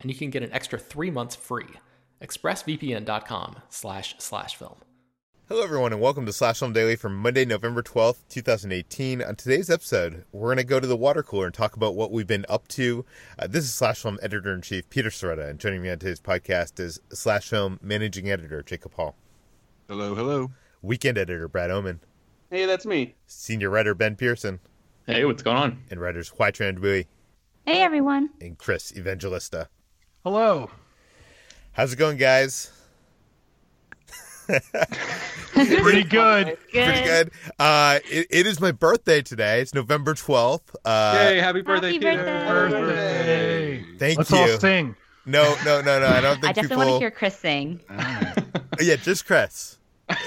and you can get an extra three months free. ExpressVPN.com slash slash film. Hello, everyone, and welcome to Slash Film Daily for Monday, November 12th, 2018. On today's episode, we're going to go to the water cooler and talk about what we've been up to. Uh, this is Slash Film Editor in Chief Peter Sciretta, and joining me on today's podcast is Slash Film Managing Editor Jacob Hall. Hello, hello. Weekend Editor Brad Oman. Hey, that's me. Senior Writer Ben Pearson. Hey, what's going on? And writers Hoai-Tran Bui. Hey, everyone. And Chris Evangelista. Hello. How's it going, guys? Pretty good. Good. Pretty good. Uh, it, it is my birthday today. It's November 12th. Uh, Yay, happy birthday, Happy Peter. birthday. Birthday. Thank you. Let's all sing. No, no, no, no. I don't think I definitely people. want to hear Chris sing. Yeah, just Chris.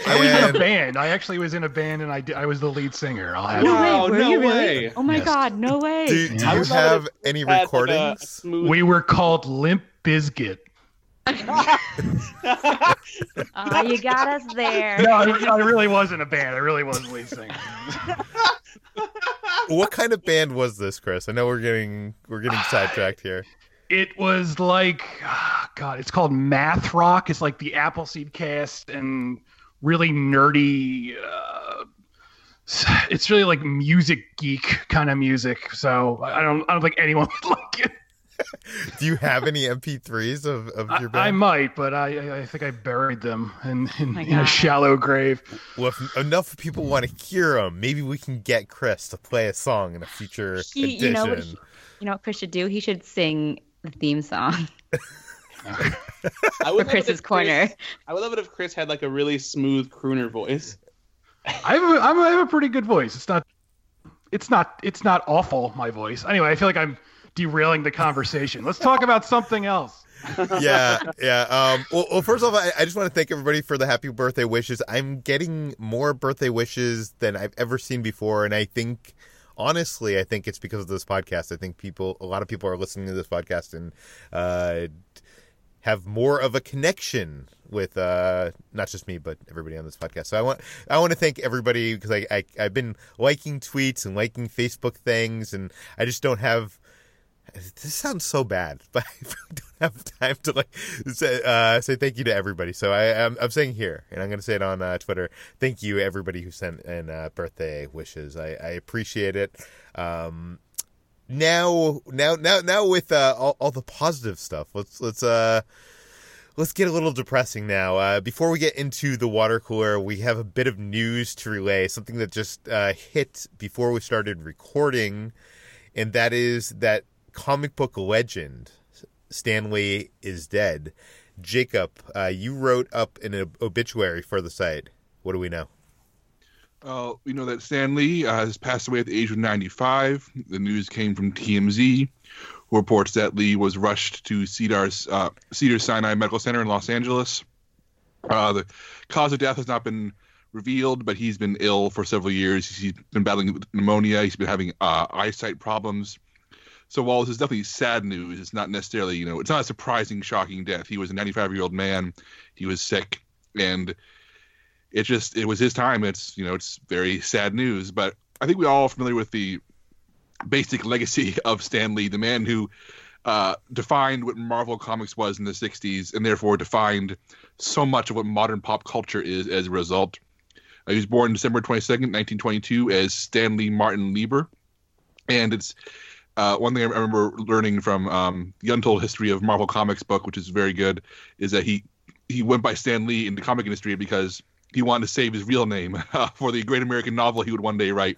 I was in a band. I actually was in a band, and I, did, I was the lead singer. I'll have Wow, you. were no you really? way. Oh my Yes. God, no way. Do, do you would love it have any Had, like, a- a recordings? smooth- We were called Limp Bizkit. Oh, you got us there. No, I, I really wasn't a band. I really wasn't lead singer. what kind of band was this, Chris? I know we're getting we're getting sidetracked here. It was like, ah, God, it's called Math Rock. It's like the Appleseed cast and really nerdy. Uh, it's really like music geek kind of music. So I don't, I don't think anyone would like it. Do you have any MP3s of, of I, your I band? might, but I, I- I think I buried them in, in, in a shallow grave. well, if enough people want to hear them, maybe we can get Chris to play a song in a future He- edition. you know what he- You know what Chris should do? He should sing the theme song I would love it Chris's if corner. Chris- I would love it if Chris had like a really smooth crooner voice. I have, a, I'm- I have a pretty good voice. It's not, it's not, it's not awful. My voice. Anyway, I feel like I'm derailing the conversation. Let's talk about something else. yeah, yeah. Um, well, well, first off, I, I just want to thank everybody for the happy birthday wishes. I'm getting more birthday wishes than I've ever seen before, and I think, honestly, I think it's because of this podcast. I think people, a lot of people are listening to this podcast and uh, have more of a connection with uh, not just me, but everybody on this podcast. So I want, I want to thank everybody because I, I, I've been liking tweets and liking Facebook things, and I just don't have this sounds so bad, but I don't have time to like say, uh, say thank you to everybody. So I, I'm, I'm saying here, and I'm going to say it on uh, Twitter. Thank you, everybody who sent in uh, birthday wishes. I, I appreciate it. Um, now, now, now, now with uh, all, all the positive stuff, let's let's uh, let's get a little depressing now. Uh, before we get into the water cooler, we have a bit of news to relay. Something that just uh, hit before we started recording, and that is that comic book legend Stan Lee is dead. Jacob, uh, you wrote up an ob- obituary for the site. What do we know? Uh, we know that Stan Lee uh, has passed away at the age of 95. The news came from TMZ, who reports that Lee was rushed to Cedar's, uh, Cedar Sinai Medical Center in Los Angeles. Uh, the cause of death has not been revealed, but he's been ill for several years. He's been battling with pneumonia. He's been having uh, eyesight problems. So while this is definitely sad news, it's not necessarily, you know, it's not a surprising, shocking death. He was a 95 year old man. He was sick, and it just it was his time. It's you know, it's very sad news. But I think we all are familiar with the basic legacy of Stan Lee, the man who uh, defined what Marvel Comics was in the 60s and therefore defined so much of what modern pop culture is as a result. Uh, he was born December 22nd, 1922, as Stanley Martin Lieber. And it's uh, one thing I remember learning from um, the Untold History of Marvel Comics book, which is very good, is that he he went by Stan Lee in the comic industry because he wanted to save his real name uh, for the great American novel he would one day write,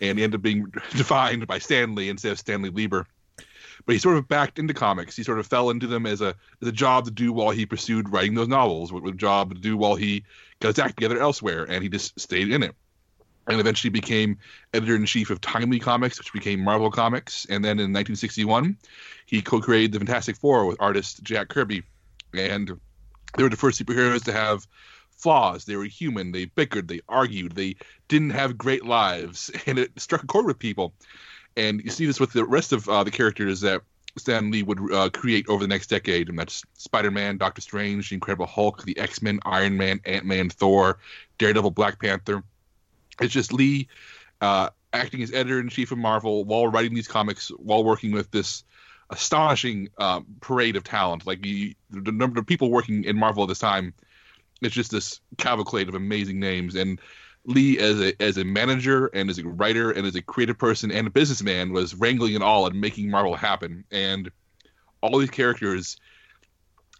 and he ended up being defined by Stan Lee instead of Stanley Lieber. But he sort of backed into comics. He sort of fell into them as a as a job to do while he pursued writing those novels, a job to do while he got his act together elsewhere, and he just stayed in it and eventually became editor in chief of Timely Comics, which became Marvel Comics. And then in 1961, he co created the Fantastic Four with artist Jack Kirby. And they were the first superheroes to have flaws. They were human. They bickered. They argued. They didn't have great lives. And it struck a chord with people. And you see this with the rest of uh, the characters that Stan Lee would uh, create over the next decade, and that's Spider Man, Doctor Strange, The Incredible Hulk, the X Men, Iron Man, Ant Man, Thor, Daredevil, Black Panther it's just Lee uh, acting as editor in chief of Marvel while writing these comics, while working with this astonishing uh, parade of talent. Like the number of people working in Marvel at this time, it's just this cavalcade of amazing names. And Lee, as a as a manager and as a writer and as a creative person and a businessman, was wrangling it all and making Marvel happen. And all these characters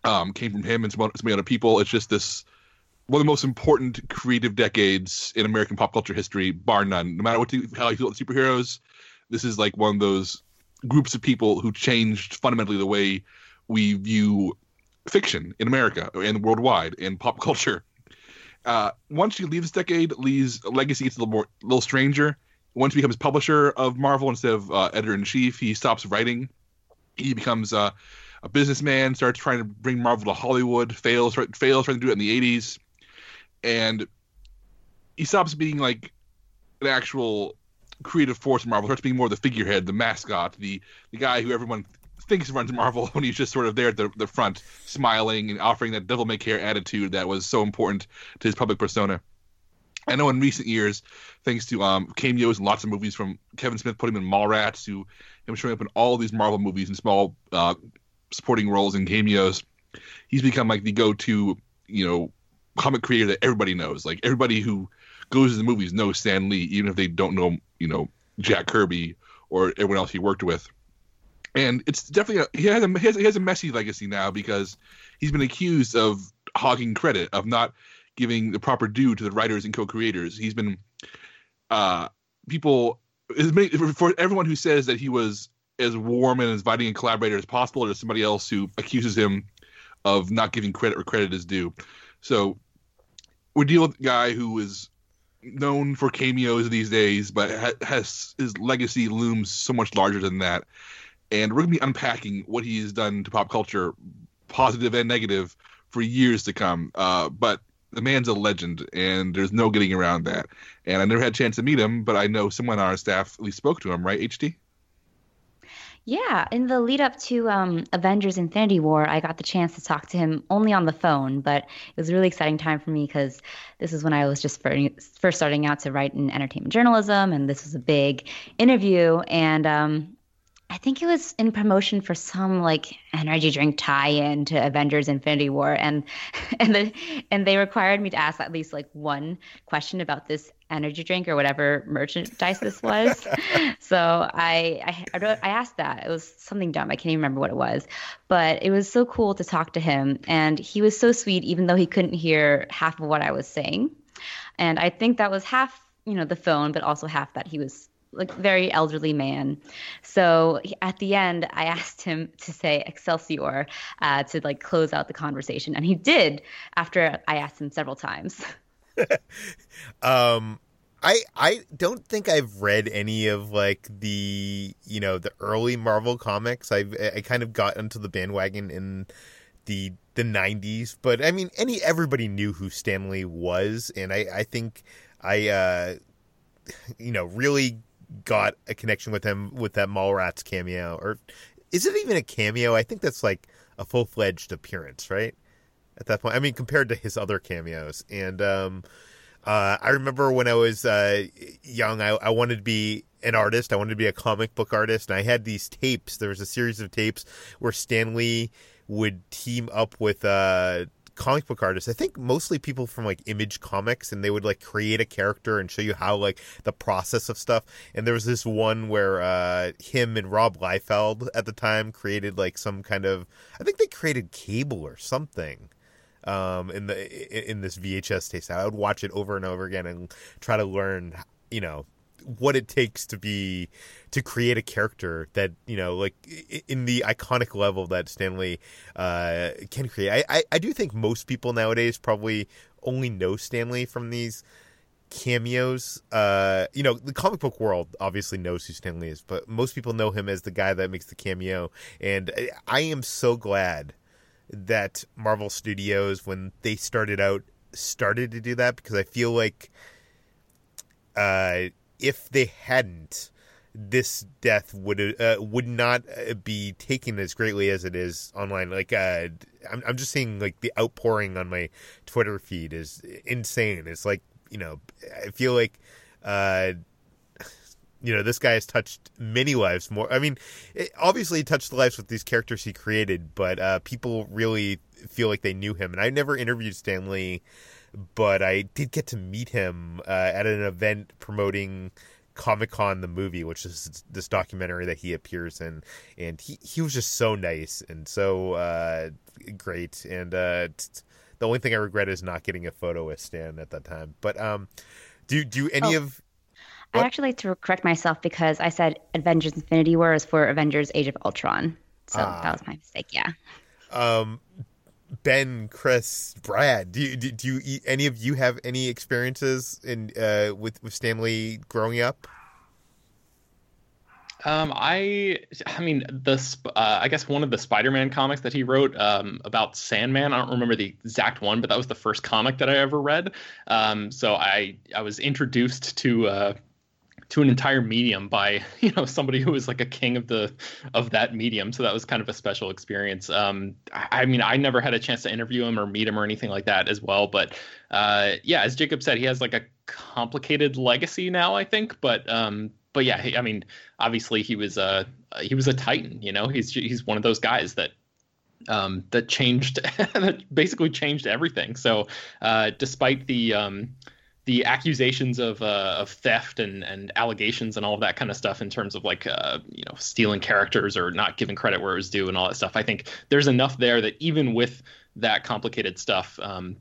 um, came from him and some, some other people. It's just this one of the most important creative decades in American pop culture history, bar none. No matter what you, how you feel about superheroes, this is like one of those groups of people who changed fundamentally the way we view fiction in America and worldwide in pop culture. Uh, once you leaves this decade, Lee's legacy gets a little more, little stranger. Once he becomes publisher of Marvel instead of uh, editor in chief, he stops writing. He becomes uh, a businessman, starts trying to bring Marvel to Hollywood, fails, fails trying to do it in the 80s and he stops being like an actual creative force in Marvel, starts being more the figurehead, the mascot, the the guy who everyone thinks runs Marvel when he's just sort of there at the, the front, smiling and offering that devil may care attitude that was so important to his public persona. I know in recent years, thanks to um, cameos and lots of movies from Kevin Smith putting him in Mallrats to him showing up in all these Marvel movies and small uh, supporting roles and cameos, he's become like the go-to, you know, comic creator that everybody knows. Like everybody who goes to the movies knows Stan Lee, even if they don't know, you know, Jack Kirby or everyone else he worked with. And it's definitely a, he has a he has, he has a messy legacy now because he's been accused of hogging credit of not giving the proper due to the writers and co-creators. He's been uh people for everyone who says that he was as warm and as inviting a collaborator as possible, there's somebody else who accuses him of not giving credit where credit is due. So we're dealing with a guy who is known for cameos these days, but ha- has his legacy looms so much larger than that. And we're gonna be unpacking what he has done to pop culture, positive and negative, for years to come. Uh, but the man's a legend, and there's no getting around that. And I never had a chance to meet him, but I know someone on our staff at least spoke to him, right, HT? Yeah, in the lead up to um, Avengers Infinity War, I got the chance to talk to him only on the phone, but it was a really exciting time for me because this is when I was just first starting out to write in entertainment journalism, and this was a big interview. And um, I think it was in promotion for some like energy drink tie-in to Avengers Infinity War and and the and they required me to ask at least like one question about this energy drink or whatever merchandise this was. so I, I I wrote, I asked that. It was something dumb. I can't even remember what it was. But it was so cool to talk to him and he was so sweet even though he couldn't hear half of what I was saying. And I think that was half, you know, the phone but also half that he was like very elderly man. So at the end, I asked him to say Excelsior uh, to like close out the conversation, and he did after I asked him several times. um, I I don't think I've read any of like the you know the early Marvel comics. I've I kind of got into the bandwagon in the the 90s but i mean any everybody knew who Stan Lee was and i i think i uh you know really got a connection with him with that Mallrats cameo, or is it even a cameo? I think that's like a full fledged appearance, right? At that point, I mean, compared to his other cameos, and um, Uh, I remember when I was uh, young, I, I wanted to be an artist. I wanted to be a comic book artist, and I had these tapes. There was a series of tapes where Stan Lee would team up with uh, comic book artists. I think mostly people from like Image Comics, and they would like create a character and show you how like the process of stuff. And there was this one where uh, him and Rob Liefeld at the time created like some kind of. I think they created Cable or something um, in the in this VHS tape. I would watch it over and over again and try to learn, you know, what it takes to be to create a character that you know like in the iconic level that Stan Lee uh, can create. I, I, I do think most people nowadays probably only know Stan Lee from these cameos. Uh, you know, the comic book world obviously knows who Stan Lee is, but most people know him as the guy that makes the cameo. And I am so glad that Marvel Studios, when they started out, started to do that because I feel like uh, if they hadn't, this death would uh, would not uh, be taken as greatly as it is online. Like uh, I'm, I'm just seeing like the outpouring on my Twitter feed is insane. It's like you know I feel like uh, you know this guy has touched many lives more. I mean, it, obviously he touched the lives with these characters he created, but uh, people really feel like they knew him. And I never interviewed Stan Lee, but I did get to meet him uh, at an event promoting Comic Con the movie, which is this documentary that he appears in, and he he was just so nice and so uh, great. And uh, the only thing I regret is not getting a photo with Stan at that time. But um, do do any Oh. of I'd actually like to correct myself because I said Avengers Infinity War is for Avengers Age of Ultron. So Ah. that was my mistake, yeah. um Ben, Chris, Brad, do you, do, do you any of you have any experiences in uh with with Stan Lee growing up? Um, I, I mean, the uh, I guess one of the Spider-Man comics that he wrote um, about Sandman. I don't remember the exact one, but that was the first comic that I ever read. Um, so I, I was introduced to uh, to an entire medium by you know somebody who was like a king of the of that medium. So that was kind of a special experience. Um, I, mean, I never had a chance to interview him or meet him or anything like that as well. But uh, yeah, as Jacob said, he has like a complicated legacy now. I think, but um, but yeah, he, I mean, obviously he was a he was a titan. You know, he's he's one of those guys that um, that changed that basically changed everything. So uh, despite the um, the accusations of uh, of theft and and allegations and all of that kind of stuff in terms of like uh, you know stealing characters or not giving credit where it was due and all that stuff, I think there's enough there that even with that complicated stuff. Um,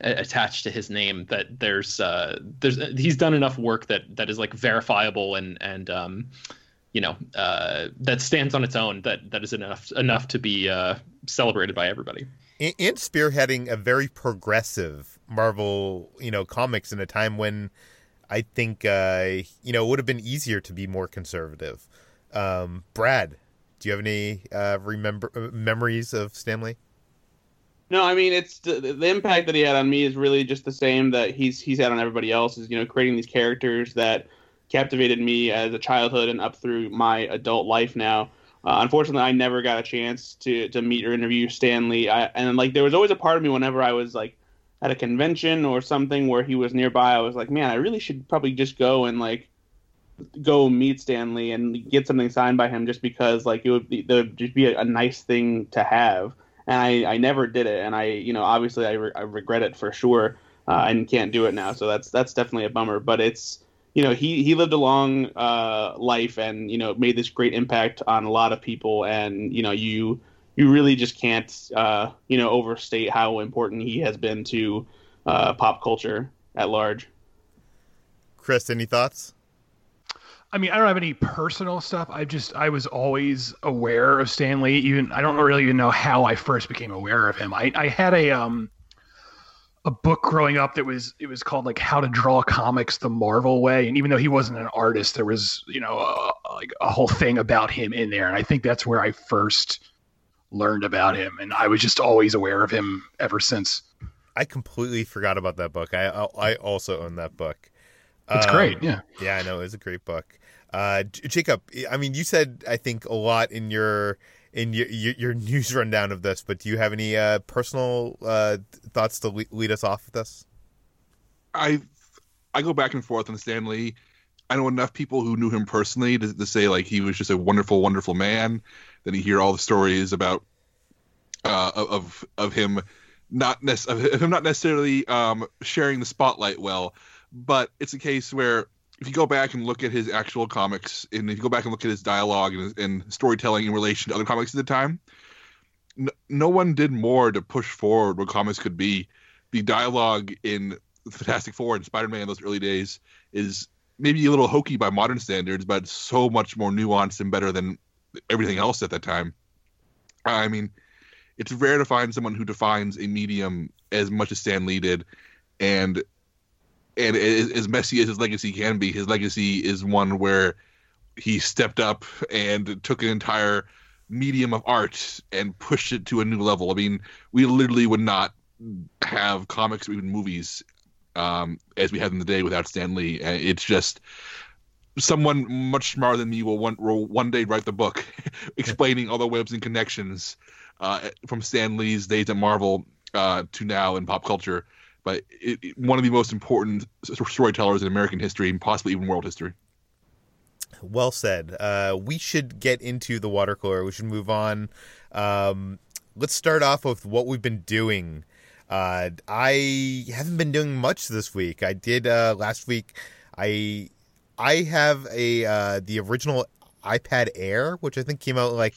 attached to his name that there's uh there's he's done enough work that that is like verifiable and and um you know uh that stands on its own that that is enough enough to be uh celebrated by everybody And, and spearheading a very progressive Marvel, you know, comics in a time when I think uh you know it would have been easier to be more conservative. Um, Brad, do you have any uh, remember uh, memories of Stan Lee? No, I mean it's the, the impact that he had on me is really just the same that he's he's had on everybody else. Is you know creating these characters that captivated me as a childhood and up through my adult life now. Uh, unfortunately, I never got a chance to to meet or interview Stan Lee. I, and like there was always a part of me whenever I was like at a convention or something where he was nearby. I was like, man, I really should probably just go and like go meet Stan Lee and get something signed by him just because like it would be, there would just be a, a nice thing to have and I, I never did it and i you know obviously i, re- I regret it for sure uh, and can't do it now so that's that's definitely a bummer but it's you know he he lived a long uh, life and you know made this great impact on a lot of people and you know you you really just can't uh, you know overstate how important he has been to uh, pop culture at large Chris, any thoughts? I mean, I don't have any personal stuff. I just I was always aware of Stan Lee. Even I don't really even know how I first became aware of him. I, I had a um a book growing up that was it was called like How to Draw Comics the Marvel Way. And even though he wasn't an artist, there was you know a, like a whole thing about him in there. And I think that's where I first learned about him. And I was just always aware of him ever since. I completely forgot about that book. I I also own that book. It's Um, great. Yeah. Yeah, I know it's a great book. Uh, Jacob, I mean, you said I think a lot in your in your your, your news rundown of this, but do you have any uh, personal uh, thoughts to le- lead us off with this? I I go back and forth on Stan Lee. I know enough people who knew him personally to, to say like he was just a wonderful, wonderful man. Then you hear all the stories about uh, of of him not of him not necessarily um, sharing the spotlight well, but it's a case where if you go back and look at his actual comics, and if you go back and look at his dialogue and, and storytelling in relation to other comics at the time, no, no one did more to push forward what comics could be. The dialogue in Fantastic Four and Spider Man in those early days is maybe a little hokey by modern standards, but so much more nuanced and better than everything else at that time. I mean, it's rare to find someone who defines a medium as much as Stan Lee did, and and as messy as his legacy can be, his legacy is one where he stepped up and took an entire medium of art and pushed it to a new level. I mean, we literally would not have comics or even movies um, as we had in the day without Stan Lee. It's just someone much smarter than me will one, will one day write the book explaining all the webs and connections uh, from Stan Lee's days at Marvel uh, to now in pop culture. But it, it, one of the most important storytellers in American history and possibly even world history. Well said. Uh, we should get into the water cooler. We should move on. Um, let's start off with what we've been doing. Uh, I haven't been doing much this week. I did uh, last week. I I have a uh, the original iPad Air, which I think came out like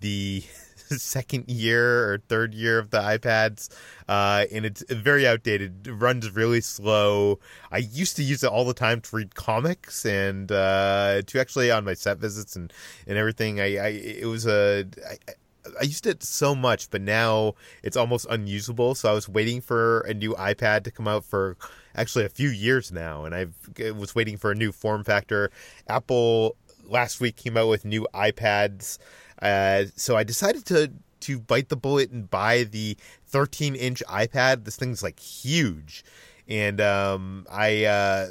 the second year or third year of the iPads, uh, and it's very outdated. It runs really slow. I used to use it all the time to read comics and uh, to actually on my set visits and, and everything. I, I it was a I, I used it so much, but now it's almost unusable. So I was waiting for a new iPad to come out for actually a few years now, and I was waiting for a new form factor. Apple last week came out with new iPads uh, so I decided to to bite the bullet and buy the 13 inch iPad. This thing's like huge, and um, I uh,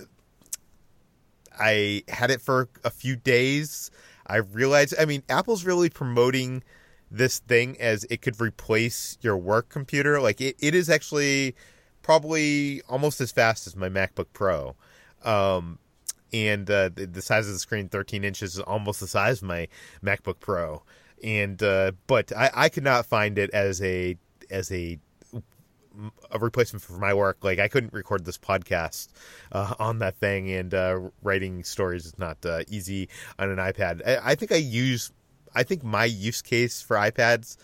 I had it for a few days. I realized, I mean, Apple's really promoting this thing as it could replace your work computer. Like it, it is actually probably almost as fast as my MacBook Pro. Um, and uh, the size of the screen, 13 inches, is almost the size of my MacBook Pro and uh, but I, I could not find it as a as a a replacement for my work. Like I couldn't record this podcast uh, on that thing, and uh, writing stories is not uh, easy on an iPad. I, I, think I use. I think my use case for iPads.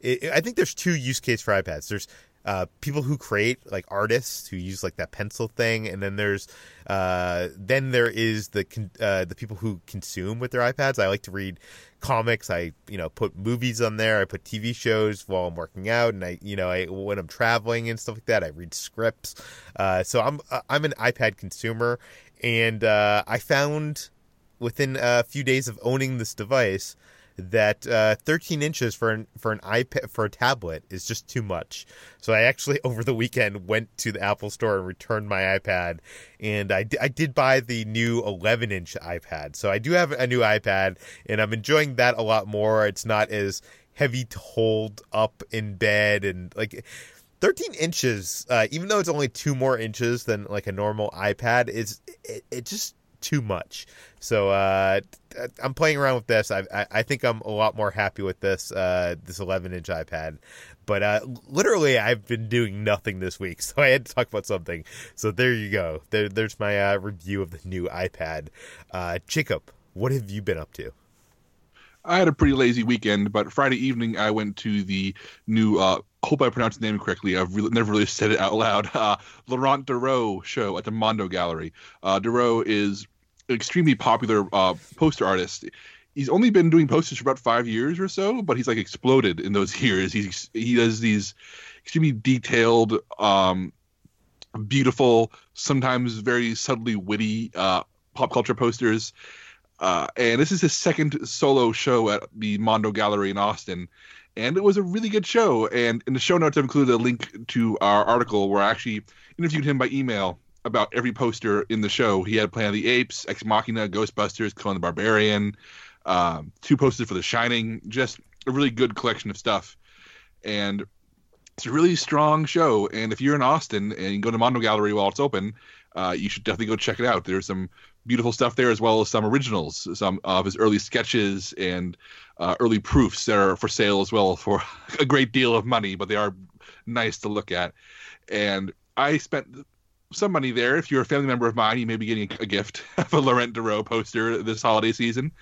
It, I think there's two use case for iPads. There's uh, people who create like artists who use like that pencil thing, and then there's uh, then there is the uh, the people who consume with their iPads. I like to read comics. I you know put movies on there. I put TV shows while I'm working out, and I you know I when I'm traveling and stuff like that. I read scripts. Uh, so I'm uh, I'm an iPad consumer, and uh, I found within a few days of owning this device that uh, 13 inches for an for an iPad for a tablet is just too much. So I actually over the weekend went to the Apple Store and returned my iPad, and I, I did buy the new 11 inch iPad. So I do have a new iPad, and I'm enjoying that a lot more. It's not as heavy to hold up in bed and like. 13 inches, uh, even though it's only two more inches than like a normal iPad, is it, it just too much. So uh, I'm playing around with this. I, I, I think I'm a lot more happy with this uh, this 11 inch iPad. But uh, literally, I've been doing nothing this week, so I had to talk about something. So there you go. There, there's my uh, review of the new iPad. Uh, Jacob, what have you been up to? I had a pretty lazy weekend, but Friday evening I went to the new. Uh, hope I pronounced the name correctly. I've really, never really said it out loud. Uh, Laurent Durieux show at the Mondo Gallery. Uh, is extremely popular uh, poster artist. He's only been doing posters for about five years or so, but he's like exploded in those years. He's he does these extremely detailed, um, beautiful, sometimes very subtly witty uh, pop culture posters. Uh, and this is his second solo show at the Mondo Gallery in Austin. And it was a really good show. And in the show notes, I've included a link to our article where I actually interviewed him by email about every poster in the show. He had Planet of the Apes, Ex Machina, Ghostbusters, Conan the Barbarian, um, two posters for The Shining, just a really good collection of stuff. And it's a really strong show. And if you're in Austin and you go to Mondo Gallery while it's open, uh, you should definitely go check it out. There's some beautiful stuff there as well as some originals, some of his early sketches and uh, early proofs that are for sale as well for a great deal of money, but they are nice to look at. And I spent some money there. If you're a family member of mine, you may be getting a gift of a Laurent Durieux poster this holiday season.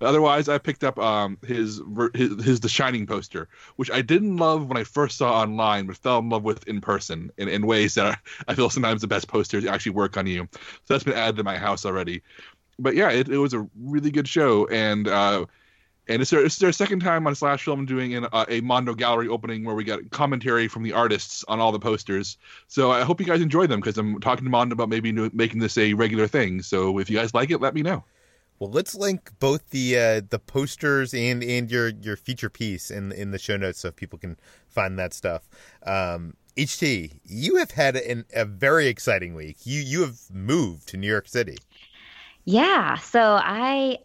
Otherwise, I picked up um, his, his his The Shining poster, which I didn't love when I first saw online, but fell in love with in person in, in ways that I feel sometimes the best posters actually work on you. So that's been added to my house already. But yeah, it, it was a really good show, and uh, and it's their, it's their second time on Slash Film doing an, uh, a Mondo Gallery opening where we got commentary from the artists on all the posters. So I hope you guys enjoy them because I'm talking to Mondo about maybe making this a regular thing. So if you guys like it, let me know. Well, let's link both the uh, the posters and and your your feature piece in in the show notes so people can find that stuff. Um, HT, you have had an, a very exciting week. You you have moved to New York City. Yeah, so I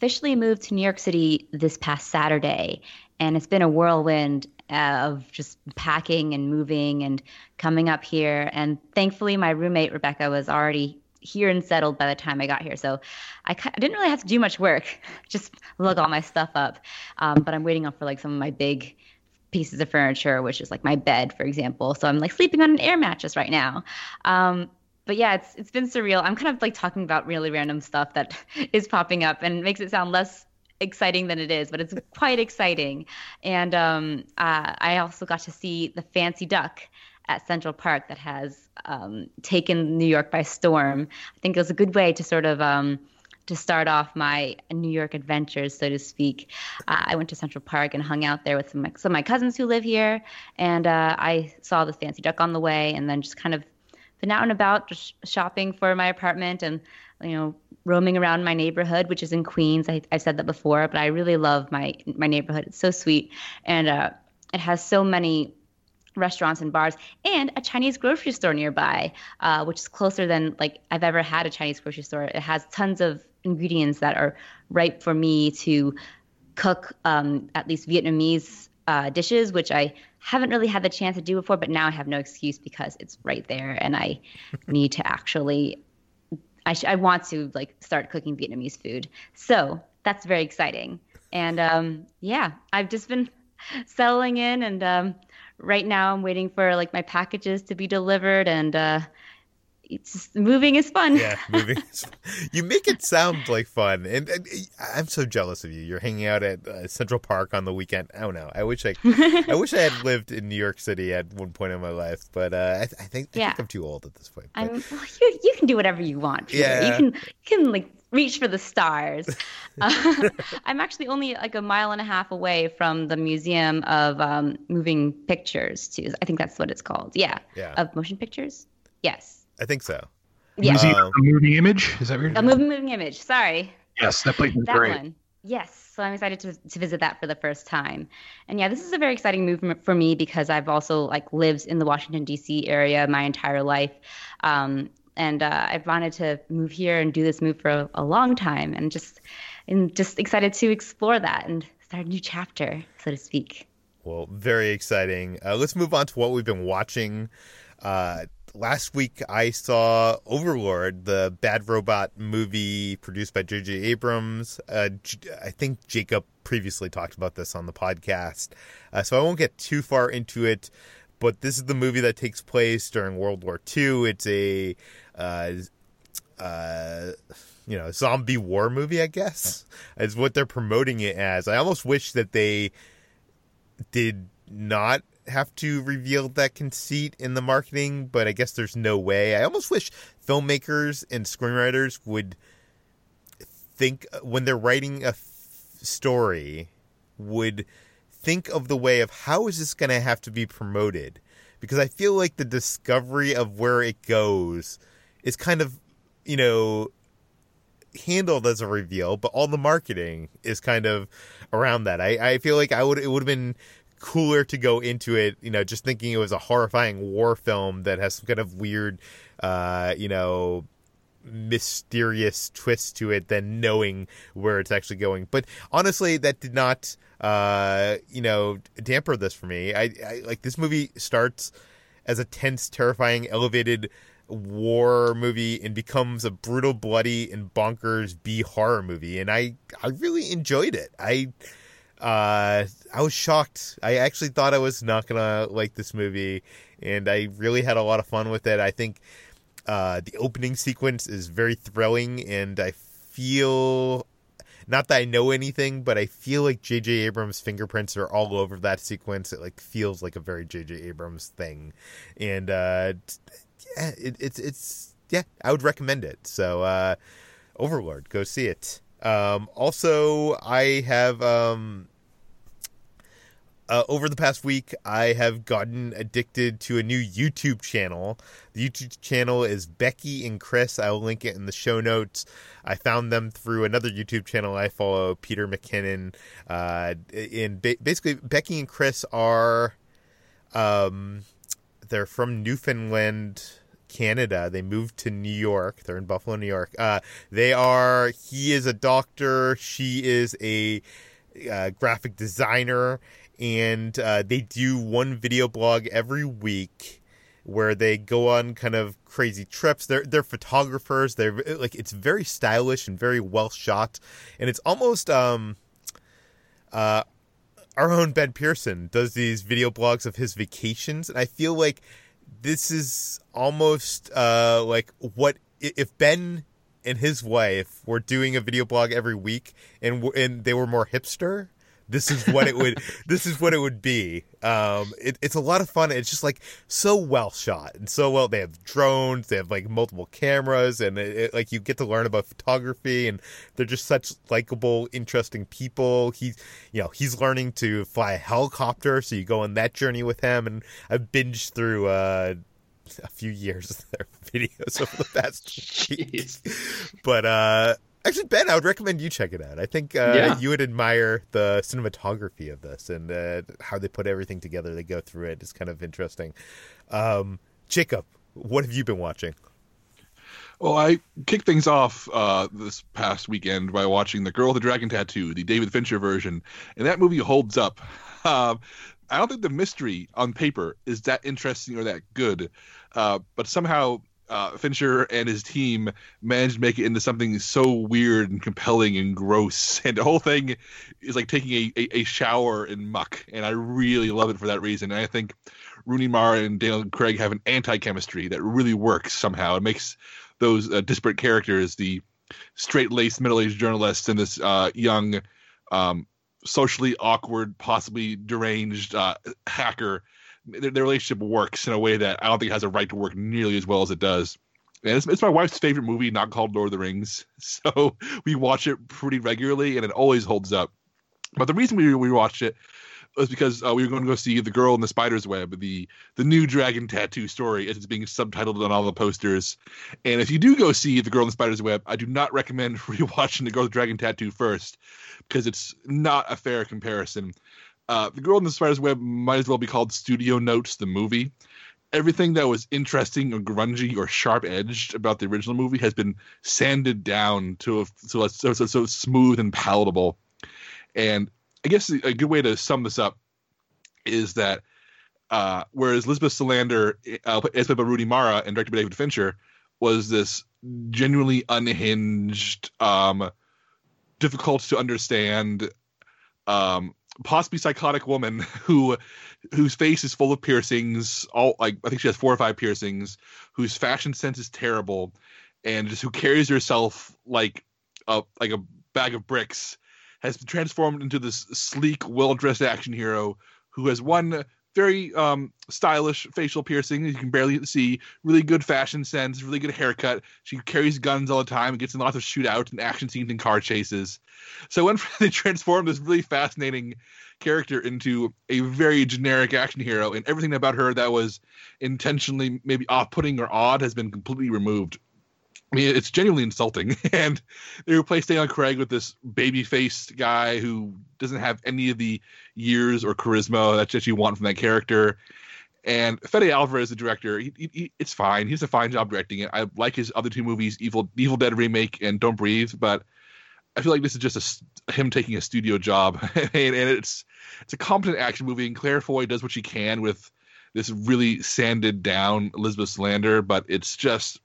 officially moved to New York City this past Saturday, and it's been a whirlwind of just packing and moving and coming up here. And thankfully, my roommate Rebecca was already here and settled by the time I got here, so I, didn't really have to do much work, just lug all my stuff up. Um, but I'm waiting up for like some of my big pieces of furniture, which is like my bed, for example. So I'm like sleeping on an air mattress right now. Um, but yeah, it's it's been surreal. I'm kind of like talking about really random stuff that is popping up and makes it sound less exciting than it is, but it's quite exciting. And um, uh, I also got to see the Fancy Duck at Central Park that has um, taken New York by storm. I think it was a good way to sort of um, to start off my New York adventures, so to speak. Uh, I went to Central Park and hung out there with some, some of my cousins who live here, and uh, I saw the Fancy Duck on the way, and then just kind of been out and about just shopping for my apartment and you know roaming around my neighborhood which is in queens. I, have said that before but i really love my my neighborhood. It's so sweet. And uh, it has so many restaurants and bars and a chinese grocery store nearby uh, which is closer than like i've ever had a chinese grocery store. It has tons of ingredients that are ripe for me to cook um, at least vietnamese uh, dishes which i haven't really had the chance to do before, but now I have no excuse because it's right there, and I need to actually. I, sh- I want to like start cooking Vietnamese food, so that's very exciting. And um, yeah, I've just been settling in, and um, right now I'm waiting for like my packages to be delivered, and uh, it's moving is fun. Yeah, moving. Is fun. You make it sound like fun, and, and, I'm so jealous of you. You're hanging out at uh, Central Park on the weekend. I don't know. I wish I, I wish I had lived in New York City at one point in my life, but uh, I, I, think I think I'm too old at this point. But... I'm, well, you you can do whatever you want. Peter. Yeah, you can you can like reach for the stars. uh, I'm actually only like a mile and a half away from the Museum of um, Moving Pictures. Too. I think that's what it's called. Yeah. Yeah. Of motion pictures. Yes. I think so. Yeah. Uh, a moving image? Is that weird? A moving moving image. Sorry. Yes, that place is that great. One. Yes, so I'm excited to, to visit that for the first time. And yeah, this is a very exciting move for me because I've also like lived in the Washington D.C. area my entire life, um, and uh, I've wanted to move here and do this move for a, a long time, and just and just excited to explore that and start a new chapter, so to speak. Well, very exciting. Uh, let's move on to what we've been watching. Uh, last week I saw Overlord, the Bad Robot movie produced by J.J. Abrams. Uh, I think Jacob previously talked about this on the podcast, uh, so I won't get too far into it. But this is the movie that takes place during World War II. It's a, uh, uh, you know, zombie war movie, I guess, is what they're promoting it as. I almost wish that they did not have to reveal that conceit in the marketing, but I guess there's no way. I almost wish filmmakers and screenwriters would think when they're writing a f- story would think of the way of how is this going to have to be promoted because I feel like the discovery of where it goes is kind of, you know, handled as a reveal, but all the marketing is kind of around that. I, I feel like I would it would have been cooler to go into it, you know, just thinking it was a horrifying war film that has some kind of weird, uh, you know, mysterious twist to it than knowing where it's actually going. But honestly, that did not, uh, you know, damper this for me. I, I like this movie starts as a tense, terrifying, elevated war movie and becomes a brutal, bloody, and bonkers B horror movie, and I I really enjoyed it. I uh I was shocked. I actually thought I was not gonna like this movie, and I really had a lot of fun with it. I think uh the opening sequence is very thrilling, and I feel not that I know anything, but I feel like J.J. Abrams' fingerprints are all over that sequence. It like feels like a very J.J. Abrams thing, and uh, yeah, it, it's it's yeah, I would recommend it. So, uh, Overlord, go see it. Um, also, I have um, uh, over the past week, I have gotten addicted to a new YouTube channel. The YouTube channel is Becky and Chris. I'll link it in the show notes. I found them through another YouTube channel I follow, Peter McKinnon. Uh, ba- basically, Becky and Chris are, um, they're from Newfoundland, Canada. They moved to New York. They're in Buffalo, New York. Uh, they are. He is a doctor. She is a uh, graphic designer and uh, they do one video blog every week where they go on kind of crazy trips. They're they're photographers. They're like it's very stylish and very well shot, and it's almost um uh our own Ben Pearson does these video blogs of his vacations, and I feel like this is almost uh like what if Ben and his wife were doing a video blog every week and and they were more hipster this is what it would. this is what it would be. Um, it, it's a lot of fun. It's just like so well shot and so well. They have drones. They have like multiple cameras, and it, it, like you get to learn about photography. And they're just such likable, interesting people. He's, you know, he's learning to fly a helicopter, so you go on that journey with him. And I've binged through. Uh, a few years of their videos over the past week. But uh Actually, Ben, I would recommend you check it out. I think uh, yeah. you would admire the cinematography of this and uh, how they put everything together. They go through it. It's kind of interesting. Um, Jacob, what have you been watching? Well, I kicked things off uh, this past weekend by watching The Girl with the Dragon Tattoo, the David Fincher version, and that movie holds up. Um, I don't think the mystery on paper is that interesting or that good, uh, but somehow uh, Fincher and his team managed to make it into something so weird and compelling and gross. And the whole thing is like taking a, a, a shower in muck. And I really love it for that reason. And I think Rooney Mara and Daniel Craig have an anti chemistry that really works somehow. It makes those uh, disparate characters, the straight laced middle aged journalist and this uh, young, um, socially awkward, possibly deranged uh, hacker their, their, relationship works in a way that I don't think has a right to work nearly as well as it does. And it's, it's my wife's favorite movie, not called Lord of the Rings. So we watch it pretty regularly, and it always holds up. But the reason we we watched it was because uh, we were going to go see The Girl in the Spider's Web, the the new dragon tattoo story, as it's being subtitled on all the posters. And if you do go see The Girl in the Spider's Web, I do not recommend rewatching The Girl with the Dragon Tattoo first, because it's not a fair comparison. Uh, the Girl in the Spider's Web might as well be called Studio Notes, the movie. Everything that was interesting or grungy or sharp edged about the original movie has been sanded down to a, so, so, so, so smooth and palatable. And I guess a good way to sum this up is that uh, whereas Lisbeth Salander, uh, as played by Rooney Mara and directed by David Fincher, was this genuinely unhinged, um, difficult to understand, um, possibly psychotic woman who whose face is full of piercings all like i think she has four or five piercings whose fashion sense is terrible and just who carries herself like a like a bag of bricks has been transformed into this sleek well-dressed action hero who has one very um, stylish facial piercing. You can barely see. Really good fashion sense really good haircut. She carries guns all the time. And gets in lots of shootout and action scenes and car chases. So when they transformed this really fascinating character into a very generic action hero and everything about her that was intentionally maybe off-putting or odd has been completely removed I mean, it's genuinely insulting. And they replaced Daniel Craig with this baby faced guy who doesn't have any of the years or charisma that you want from that character. And Fede Alvarez, the director, he, he, he, it's fine. He's a fine job directing it. I like his other two movies, Evil Evil Dead remake and Don't Breathe, but I feel like this is just a, him taking a studio job, and, and, it's it's a competent action movie. And Claire Foy does what she can with this really sanded down Elizabeth Salander, but it's just.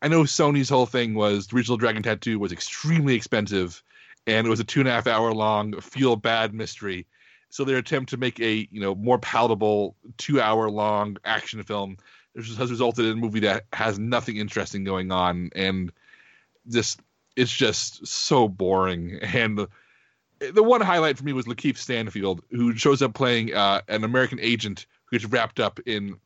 I know Sony's whole thing was the original Dragon Tattoo was extremely expensive, and it was a two and a half hour long feel bad mystery. So their attempt to make a you know more palatable two hour long action film has resulted in a movie that has nothing interesting going on and just it's just so boring. And the, the one highlight for me was Lakeith Stanfield who shows up playing uh, an American agent who gets wrapped up in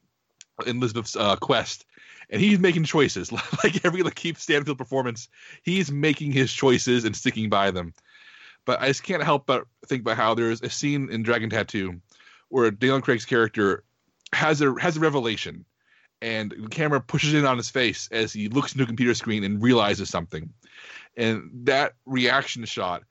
in Elizabeth's uh, quest and he's making choices. Like every Lakeith Stanfield performance he's making his choices and sticking by them. But I just can't help but think about how there's a scene in Dragon Tattoo where Daniel Craig's character has a has a revelation, and the camera pushes in on his face as he looks into a computer screen and realizes something, and that reaction shot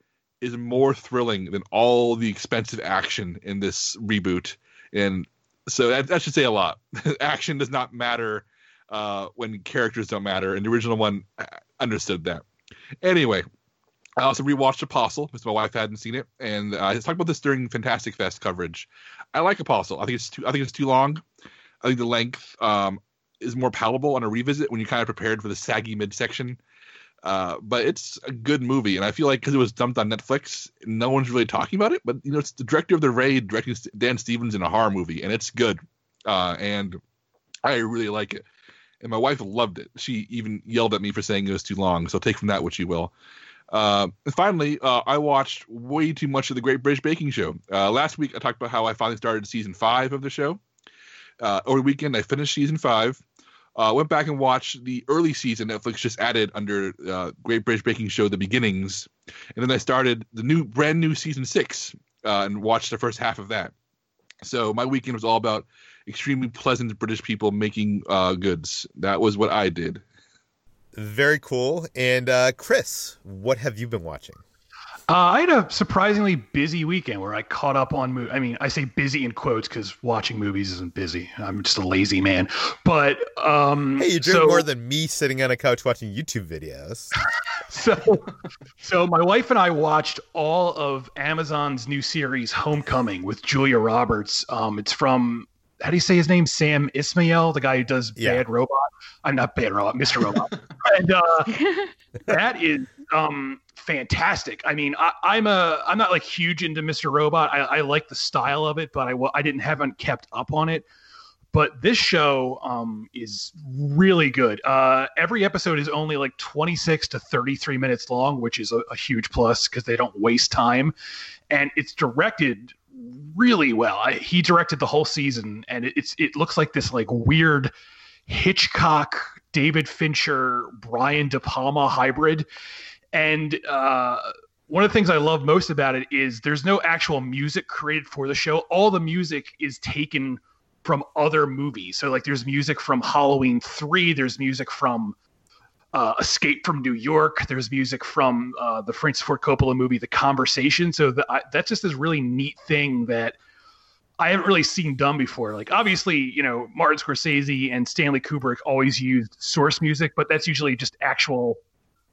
is more thrilling than all the expensive action in this reboot, and so that, that should say a lot. action does not matter uh, when characters don't matter, and the original one uh, understood that. Anyway, I also rewatched Apostle because my wife hadn't seen it, and I talked about this during Fantastic Fest coverage. I like Apostle. I think it's too. I think it's too long. I think the length um, is more palatable on a revisit when you're kind of prepared for the saggy midsection. Uh, but it's a good movie, and I feel like because it was dumped on Netflix, no one's really talking about it. But you know, it's the director of the Raid directing Dan Stevens in a horror movie, and it's good. Uh, and I really like it. And my wife loved it. She even yelled at me for saying it was too long. So take from that what you will. Uh, finally, uh, I watched way too much of the Great British Baking Show. Uh, last week, I talked about how I finally started season five of the show. Uh, over the weekend, I finished season five. Uh, went back and watched the early season Netflix just added under uh, Great British Baking Show: The Beginnings, and then I started the new, brand new season six and watched the first half of that. So my weekend was all about extremely pleasant British people making goods. That was what I did. Very cool. And uh, Chris, what have you been watching? Uh, I had a surprisingly busy weekend where I caught up on. Mo- I mean, I say busy in quotes because watching movies isn't busy. I'm just a lazy man. But um, hey, you're doing so, more than me sitting on a couch watching YouTube videos. so, so my wife and I watched all of Amazon's new series Homecoming with Julia Roberts. Um, it's from how do you say his name? Sam Esmail, the guy who does yeah. Bad Robot. I'm not Bad Robot, Mr. Robot. and uh, that is um, fantastic. I mean, I, am a I'm not like huge into Mr. Robot. I, I like the style of it, but I I didn't haven't kept up on it. But this show um, is really good. Uh, every episode is only like 26 to 33 minutes long, which is a, a huge plus because they don't waste time, and it's directed really well. I, he directed the whole season, and it, it's it looks like this like weird Hitchcock, David Fincher, Brian De Palma hybrid. And uh, one of the things I love most about it is there's no actual music created for the show. All the music is taken from other movies. So like there's music from Halloween 3, there's music from uh, Escape from New York. There's music from uh, the Francis Ford Coppola movie, The Conversation. So the, I, that's just this really neat thing that I haven't really seen done before. Like obviously, you know, Martin Scorsese and Stanley Kubrick always used source music, but that's usually just actual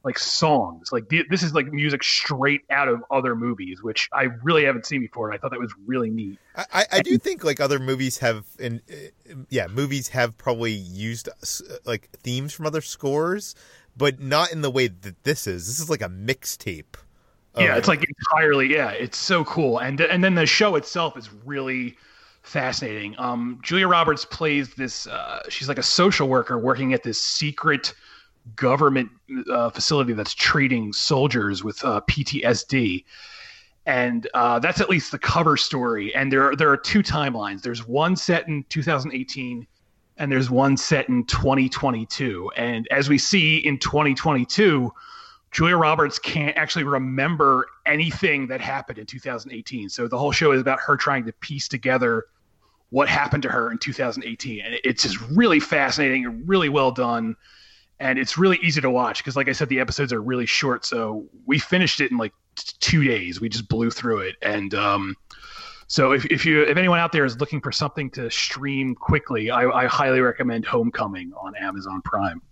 like songs. Like this is like music straight out of other movies, which I really haven't seen before. And I thought that was really neat. I, I do think like other movies have, and yeah, movies have probably used like themes from other scores, but not in the way that this is. This is like a mixtape. Yeah, it's like entirely. Yeah, it's so cool, and and then the show itself is really fascinating. Um, Julia Roberts plays this. Uh, she's like a social worker working at this secret government uh, facility that's treating soldiers with uh, PTSD. And uh, that's at least the cover story. And there are, there are two timelines. There's one set in 2018, and there's one set in 2022. And as we see in 2022, Julia Roberts can't actually remember anything that happened in 2018. So the whole show is about her trying to piece together what happened to her in 2018. And it's just really fascinating and really well done and it's really easy to watch because like i said the episodes are really short so we finished it in like t- two days we just blew through it and um, So if, if you if anyone out there is looking for something to stream quickly, I, I highly recommend Homecoming on Amazon Prime.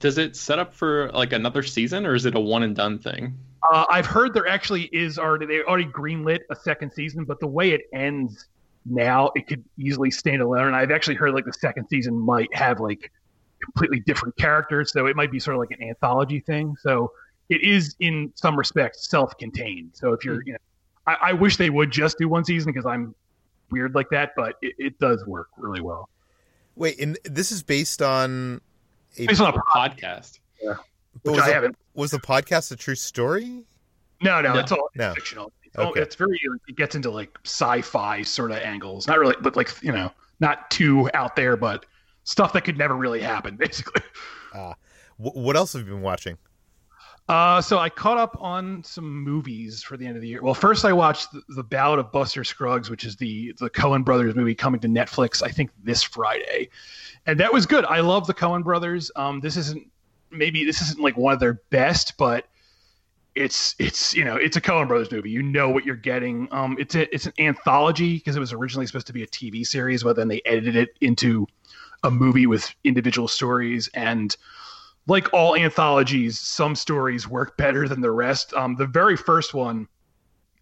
Does it set up for like another season, or is it a one and done thing? Uh, I've heard there actually is already they already greenlit a second season, but the way it ends now, it could easily stand alone. And I've actually heard like the second season might have like completely different characters, so it might be sort of like an anthology thing. So it is in some respects self-contained. So if you're, hmm. you know, I, I wish they would just do one season because I'm weird like that, but it, it does work really well. Wait, and this is based on a Based on a Podcast. but which was I the- haven't. Was the podcast a true story? No, no, No. it's all No. fictional. It's, all, Okay. it's very. It gets into like sci-fi sort of angles. Not really, but like you know, not too out there, but stuff that could never really happen, basically. Uh, wh- what else have you been watching? Uh, so I caught up on some movies for the end of the year. Well, first I watched the, the Ballad of Buster Scruggs, which is the the Coen brothers movie coming to Netflix. I think this Friday, and that was good. I love the Coen brothers. Um, this isn't maybe this isn't like one of their best, but it's it's you know it's a Coen brothers movie. You know what you're getting. Um, it's a, it's an anthology because it was originally supposed to be a TV series, but then they edited it into a movie with individual stories and like all anthologies, some stories work better than the rest. Um, the very first one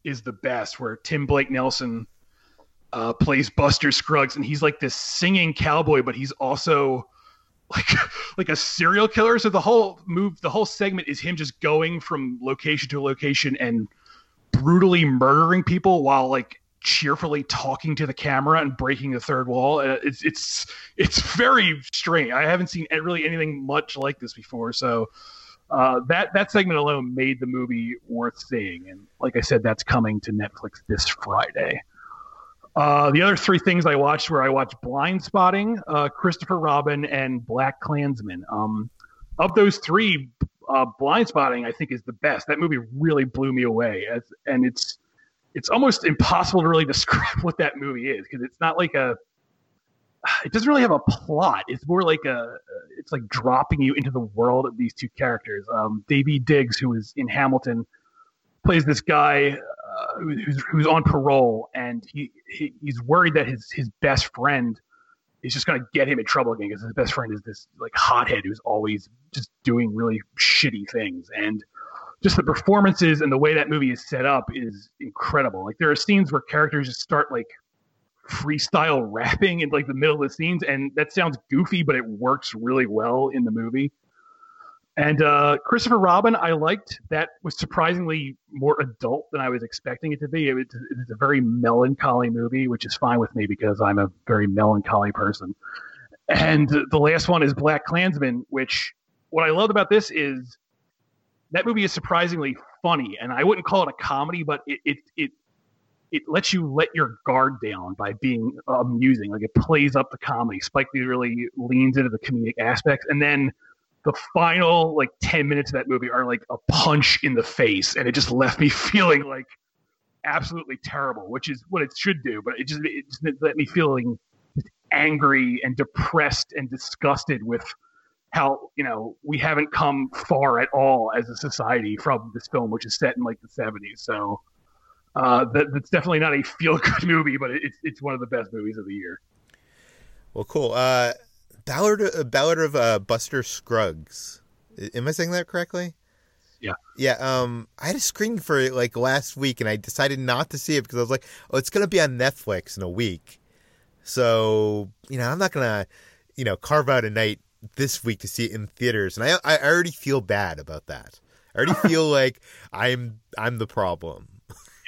is the best, where Tim Blake Nelson uh, plays Buster Scruggs, and he's like this singing cowboy, but he's also like like a serial killer. So the whole move, the whole segment is him just going from location to location and brutally murdering people while like cheerfully talking to the camera and breaking the third wall. Uh, It's it's it's very strange. I haven't seen really anything much like this before. So uh, that that segment alone made the movie worth seeing. And like I said, that's coming to Netflix this Friday. Uh, the other three things I watched were I watched Blindspotting, uh, Christopher Robin, and BlacKkKlansman. Um, of those three, uh, Blindspotting I think is the best. That movie really blew me away, as, and it's it's almost impossible to really describe what that movie is because it's not like a it doesn't really have a plot. It's more like a it's like dropping you into the world of these two characters. Um daveed diggs who is in hamilton plays this guy uh, who's, who's on parole and he, he he's worried that his his best friend is just going to get him in trouble again because his best friend is this like hothead who's always just doing really shitty things. And just the performances and the way that movie is set up is incredible. Like there are scenes where characters just start like freestyle rapping in like the middle of the scenes, and that sounds goofy, but it works really well in the movie. And uh, Christopher Robin, I liked that was surprisingly more adult than I was expecting it to be. It was, it's a very melancholy movie, which is fine with me because I'm a very melancholy person. And the last one is BlacKkKlansman, which what I loved about this is that movie is surprisingly funny, and I wouldn't call it a comedy, but it it it, it lets you let your guard down by being uh, amusing. Like it plays up the comedy. Spike Lee really leans into the comedic aspects, and then the final like ten minutes of that movie are like a punch in the face, and it just left me feeling like absolutely terrible, which is what it should do. But it just it just let me feeling angry and depressed and disgusted with how you know we haven't come far at all as a society from this film, which is set in like the '70s. So uh, that, that's definitely not a feel-good movie, but it's it's one of the best movies of the year. Well, cool. Uh, Ballad, uh, Ballad of uh, Buster Scruggs. Am I saying that correctly? Yeah. Yeah. Um, I had a screening for it like last week, and I decided not to see it because I was like, "Oh, it's gonna be on Netflix in a week." So you know, I'm not gonna, you know, carve out a night this week to see it in theaters, and I I already feel bad about that. I already feel like I'm I'm the problem.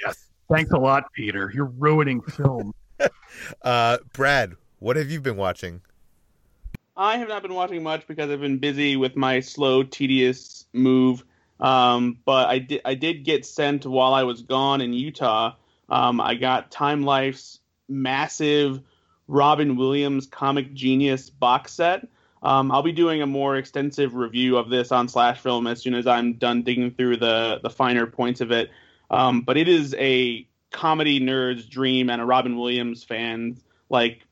Yes. Thanks a lot, Peter. You're ruining film. Uh, Brad, what have you been watching? I have not been watching much because I've been busy with my slow, tedious move. Um, but I did I did get sent while I was gone in Utah. Um, I got Time Life's massive Robin Williams comic genius box set. Um, I'll be doing a more extensive review of this on Slash Film as soon as I'm done digging through the the finer points of it. Um, but it is a comedy nerd's dream and a Robin Williams fan's like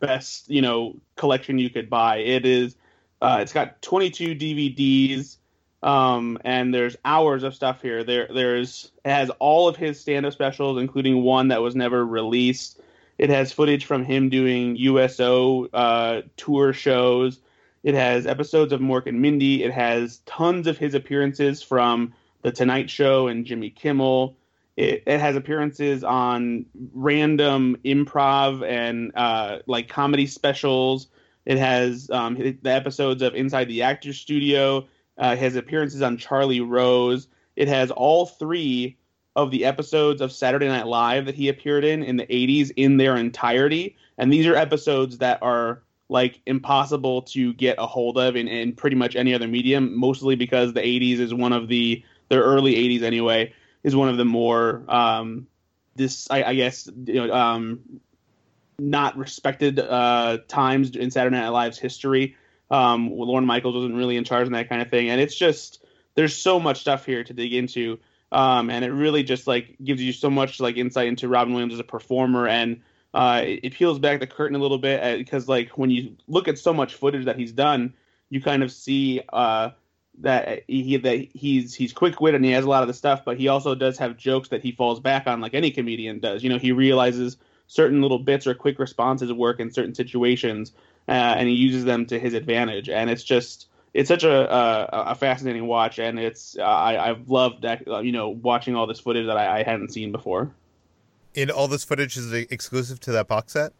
best you know collection you could buy. It is. Uh, it's got 22 DVDs. Um, and there's hours of stuff here. There, there's it has all of his stand-up specials, including one that was never released. It has footage from him doing USO uh, tour shows. It has episodes of Mork and Mindy. It has tons of his appearances from The Tonight Show and Jimmy Kimmel. It, it has appearances on random improv and uh, like comedy specials. It has um, the episodes of Inside the Actors Studio. Uh, it has appearances on Charlie Rose. It has all three of the episodes of Saturday Night Live that he appeared in in the 80s in their entirety. And these are episodes that are like impossible to get a hold of in, in pretty much any other medium, mostly because the 80s is one of the, the early 80s anyway, is one of the more, um, this, I, I guess, you know, um, not respected uh, times in Saturday Night Live's history. Um, Lorne Michaels wasn't really in charge and that kind of thing. And it's just, there's so much stuff here to dig into. Um, and it really just like gives you so much like insight into Robin Williams as a performer, and uh, it, peels back the curtain a little bit uh, because like when you look at so much footage that he's done, you kind of see uh, that he that he's he's quick witted and he has a lot of the stuff, but he also does have jokes that he falls back on like any comedian does. You know, he realizes certain little bits or quick responses work in certain situations, uh, and he uses them to his advantage, and it's just it's such a, a, a fascinating watch, and it's uh, I, I've loved that uh, you know watching all this footage that I, I hadn't seen before. And all this footage is exclusive to that box set.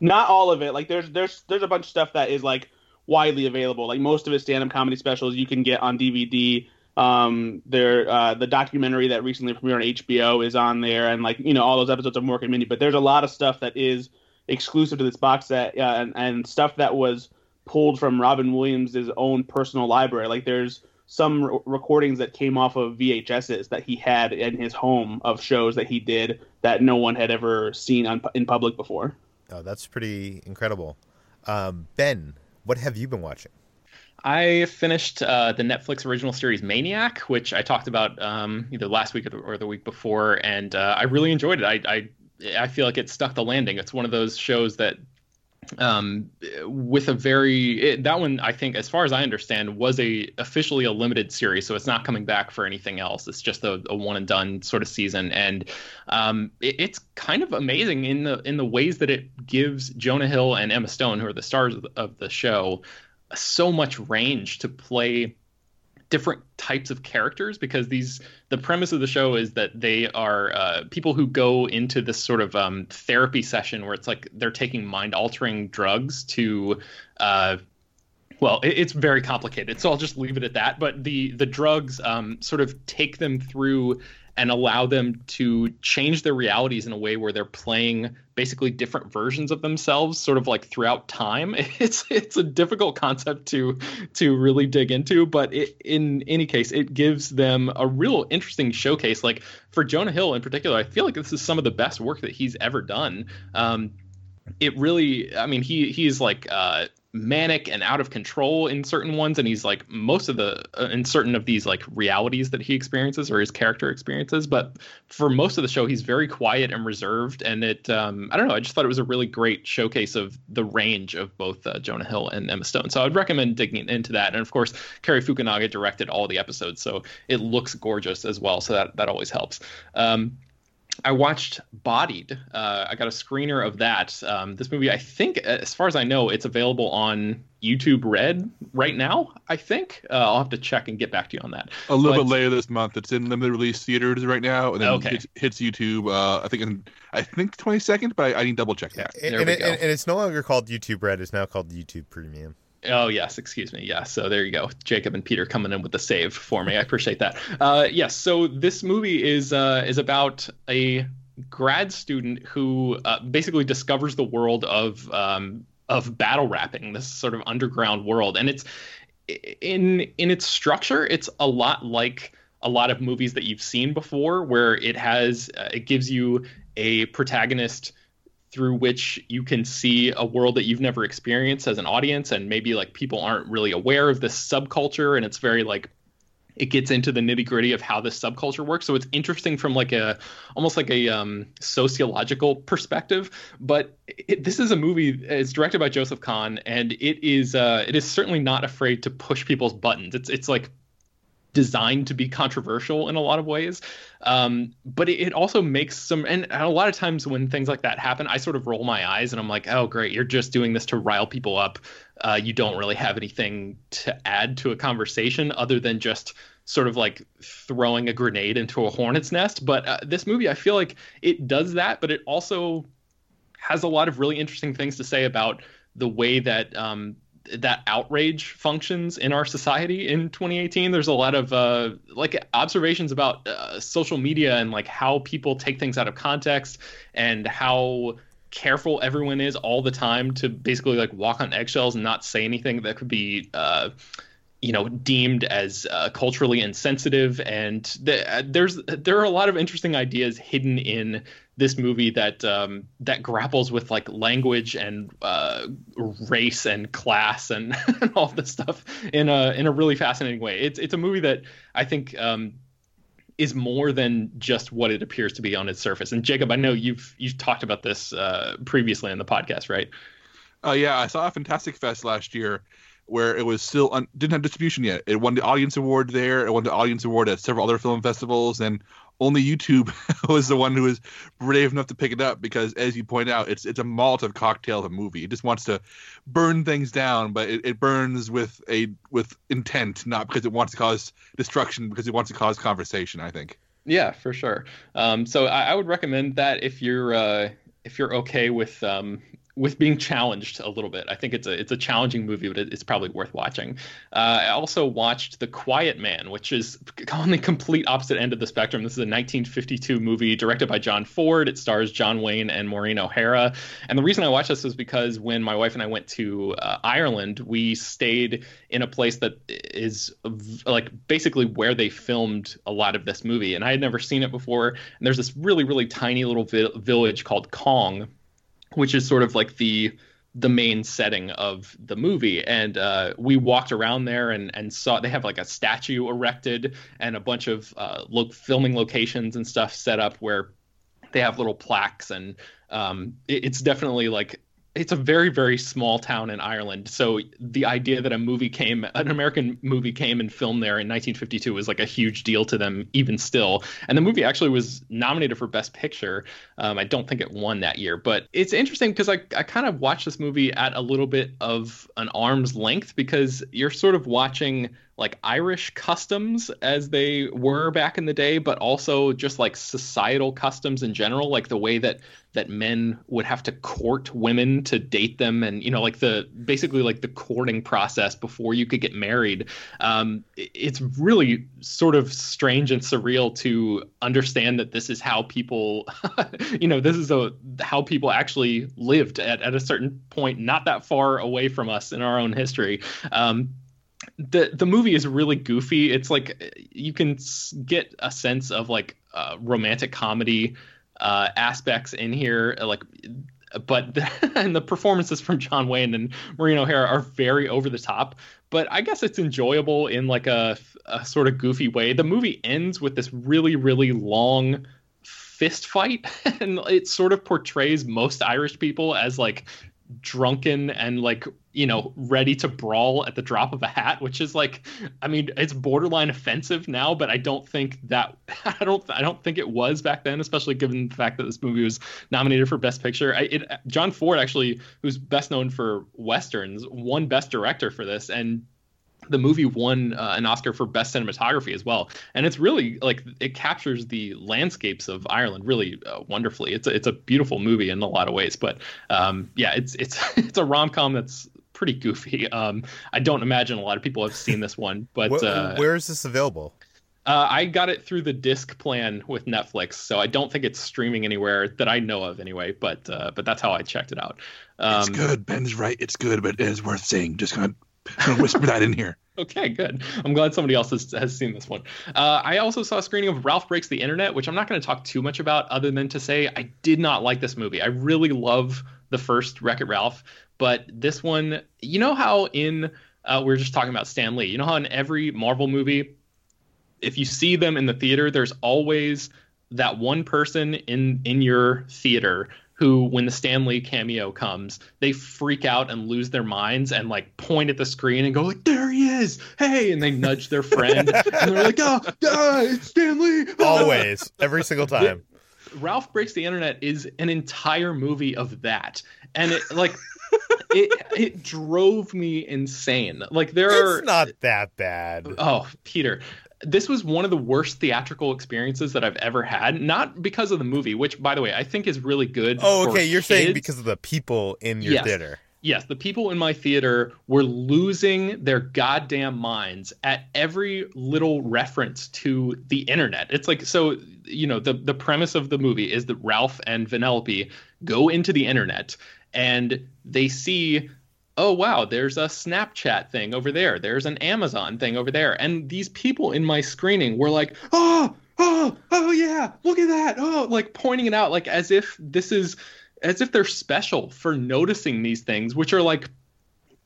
Not all of it. Like there's there's there's a bunch of stuff that is like widely available. Like most of his stand-up comedy specials you can get on DVD. Um, there uh, the documentary that recently premiered on HBO is on there, and like you know all those episodes of Mork and Mindy. But there's a lot of stuff that is exclusive to this box set, uh, and, and stuff that was pulled from Robin Williams' own personal library. Like there's some re- recordings that came off of VHSs that he had in his home of shows that he did that no one had ever seen on, in public before. Oh, that's pretty incredible. Um, ben, what have you been watching? I finished uh, the Netflix original series Maniac, which I talked about um, either last week or the, or the week before, and uh, I really enjoyed it. I, I I feel like it stuck the landing. It's one of those shows that um, with a very it, that one I think as far as I understand was a officially a limited series, so it's not coming back for anything else. It's just a, a one and done sort of season, and um, it, it's kind of amazing in the in the ways that it gives Jonah Hill and Emma Stone, who are the stars of the, of the show, so much range to play different types of characters because these the premise of the show is that they are uh, people who go into this sort of um, therapy session where it's like they're taking mind altering drugs to uh, well it, it's very complicated. So i'll just leave it at that. But the the drugs um, sort of take them through and allow them to change their realities in a way where they're playing basically different versions of themselves sort of like throughout time. It's it's a difficult concept to to really dig into but it, in any case it gives them a real interesting showcase. Like for jonah hill in particular i feel like this is some of the best work that he's ever done. Um, it really i mean he he's like uh, manic and out of control in certain ones and he's like most of the uh, in certain of these like realities that he experiences or his character experiences but for most of the show he's very quiet and reserved and it um, i don't know i just thought it was a really great showcase of the range of both uh, jonah hill and emma stone. So i'd recommend digging into that and of course cary fukunaga directed all the episodes so it looks gorgeous as well so that that always helps. Um, I watched Bodied. Uh, I got a screener of that. Um, this movie, I think, as far as I know, it's available on YouTube Red right now. I think uh, I'll have to check and get back to you on that. A little but, bit later this month. It's in limited release theaters right now, and then okay. it hits YouTube. Uh, I think in I think twenty second, but I, I, need to double check that. And, and, it, and, it's no longer called YouTube Red. It's now called YouTube Premium. Oh yes, excuse me. Yeah, so there you go. Jacob and Peter coming in with the save for me. I appreciate that. Uh, yes, so this movie is uh, is about a grad student who uh, basically discovers the world of um, of battle rapping, this sort of underground world, and it's in in its structure, it's a lot like a lot of movies that you've seen before, where it has uh, it gives you a protagonist through which you can see a world that you've never experienced as an audience and maybe like people aren't really aware of this subculture and it's very like it gets into the nitty gritty of how this subculture works. So it's interesting from like a almost like a um, sociological perspective but it, this is a movie it's directed by joseph kahn and it is uh, it is certainly not afraid to push people's buttons. It's it's like designed to be controversial in a lot of ways. Um, but it, it, also makes some, and a lot of times when things like that happen, I sort of roll my eyes and I'm like, oh, great, you're just doing this to rile people up. Uh, you don't really have anything to add to a conversation other than just sort of like throwing a grenade into a hornet's nest. But uh, this movie, I feel like it does that, but it also has a lot of really interesting things to say about the way that um, that outrage functions in our society in 2018 there's a lot of uh, like observations about uh, social media and like how people take things out of context and how careful everyone is all the time to basically like walk on eggshells and not say anything that could be uh, you know deemed as uh, culturally insensitive. And the, there's there are a lot of interesting ideas hidden in this movie that um, that grapples with like language and uh, race and class and, and, all this stuff in a in a really fascinating way. It's it's a movie that I think um, is more than just what it appears to be on its surface. And Jacob, I know you've you've talked about this uh, previously in the podcast, right? Oh uh, yeah, I saw a Fantastic Fest last year where it was still un- didn't have distribution yet. It won the audience award there. It won the audience award at several other film festivals, and only YouTube was the one who was brave enough to pick it up because, as you point out, it's it's a Molotov cocktail of a movie. It just wants to burn things down, but it, it burns with a with intent, not because it wants to cause destruction, because it wants to cause conversation. I think. Yeah, for sure. Um, so I, I, would recommend that if you're uh, if you're okay with um, with being challenged a little bit. I think it's a it's a challenging movie, but it's probably worth watching. Uh, I also watched The Quiet Man, which is on the complete opposite end of the spectrum. This is a 1952 movie directed by John Ford. It stars John Wayne and Maureen O'Hara. And the reason I watched this was because when my wife and I went to uh, Ireland, we stayed in a place that is like basically where they filmed a lot of this movie, and I had never seen it before. And there's this really really tiny little vi- village called Cong which is sort of like the the main setting of the movie. And uh, we walked around there and, and saw they have like a statue erected and a bunch of uh, lo- filming locations and stuff set up where they have little plaques and um, it, it's definitely like it's a very very small town in Ireland. So the idea that a movie came, an American movie came and filmed there in 1952 was like a huge deal to them, even still. And the movie actually was nominated for Best Picture. Um, I don't think it won that year, but it's interesting because I I kind of watched this movie at a little bit of an arm's length because you're sort of watching like Irish customs as they were back in the day, but also just like societal customs in general, like the way that that men would have to court women to date them, and you know, like the basically like the courting process before you could get married. Um, it's really sort of strange and surreal to understand that this is how people, you know, this is a how people actually lived at at a certain point, not that far away from us in our own history. Um, the the movie is really goofy. It's like you can get a sense of like uh, romantic comedy uh, aspects in here, like. But the, and the performances from John Wayne and Maureen O'Hara are very over the top. But I guess it's enjoyable in like a, a sort of goofy way. The movie ends with this really really long fist fight, and it sort of portrays most Irish people as like drunken and like you know ready to brawl at the drop of a hat which is like i mean it's borderline offensive now but i don't think that i don't i don't think it was back then especially given the fact that this movie was nominated for best picture I, it, john ford actually who's best known for westerns won best director for this and the movie won uh, an Oscar for best cinematography as well, and it's really like it captures the landscapes of Ireland really uh, wonderfully. It's a, it's a beautiful movie in a lot of ways, but um, yeah, it's it's it's a rom com that's pretty goofy. Um, I don't imagine a lot of people have seen this one, but where, uh, where is this available? Uh, I got it through the disc plan with Netflix, so I don't think it's streaming anywhere that I know of, anyway. But uh, but that's how I checked it out. Um, it's good. Ben's right. It's good, but it is worth seeing. Just gonna whisper that in here. Okay, good. I'm glad somebody else has, has seen this one. Uh, I also saw a screening of Ralph Breaks the Internet, which I'm not going to talk too much about, other than to say I did not like this movie. I really love the first Wreck It Ralph, but this one, you know how in uh, we are just talking about Stan Lee. You know how in every Marvel movie, if you see them in the theater, there's always that one person in in your theater who, when the Stan Lee cameo comes, they freak out and lose their minds and like point at the screen and go like, "There he is! Hey!" and they nudge their friend and they're like, "Oh, oh it's Stan Lee!" Always, every single time. Ralph Breaks the Internet is an entire movie of that, and it like. It it drove me insane. Like there It's are not that bad. Oh, Peter. This was one of the worst theatrical experiences that I've ever had. Not because of the movie, which, by the way, I think is really good. Oh, okay. You're saying because of the people in your Yes. theater. Yes, the people in my theater were losing their goddamn minds at every little reference to the internet. It's like so, you know, the the premise of the movie is that Ralph and Vanellope go into the internet and they see oh wow, there's a Snapchat thing over there. There's an Amazon thing over there. And these people in my screening were like, "Oh, oh, oh yeah, look at that." Oh, like pointing it out like as if this is as if they're special for noticing these things, which are like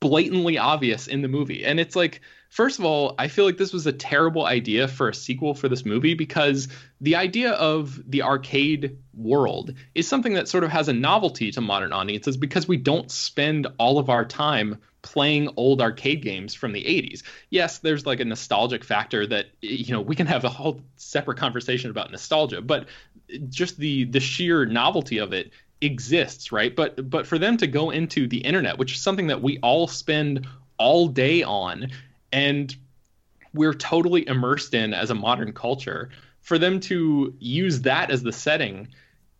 blatantly obvious in the movie. And it's like, first of all, I feel like this was a terrible idea for a sequel for this movie because the idea of the arcade world is something that sort of has a novelty to modern audiences because we don't spend all of our time playing old arcade games from the 80s. Yes, there's like a nostalgic factor that you know, we can have a whole separate conversation about nostalgia, but just the the sheer novelty of it exists, right? But but for them to go into the internet, which is something that we all spend all day on and we're totally immersed in as a modern culture, for them to use that as the setting,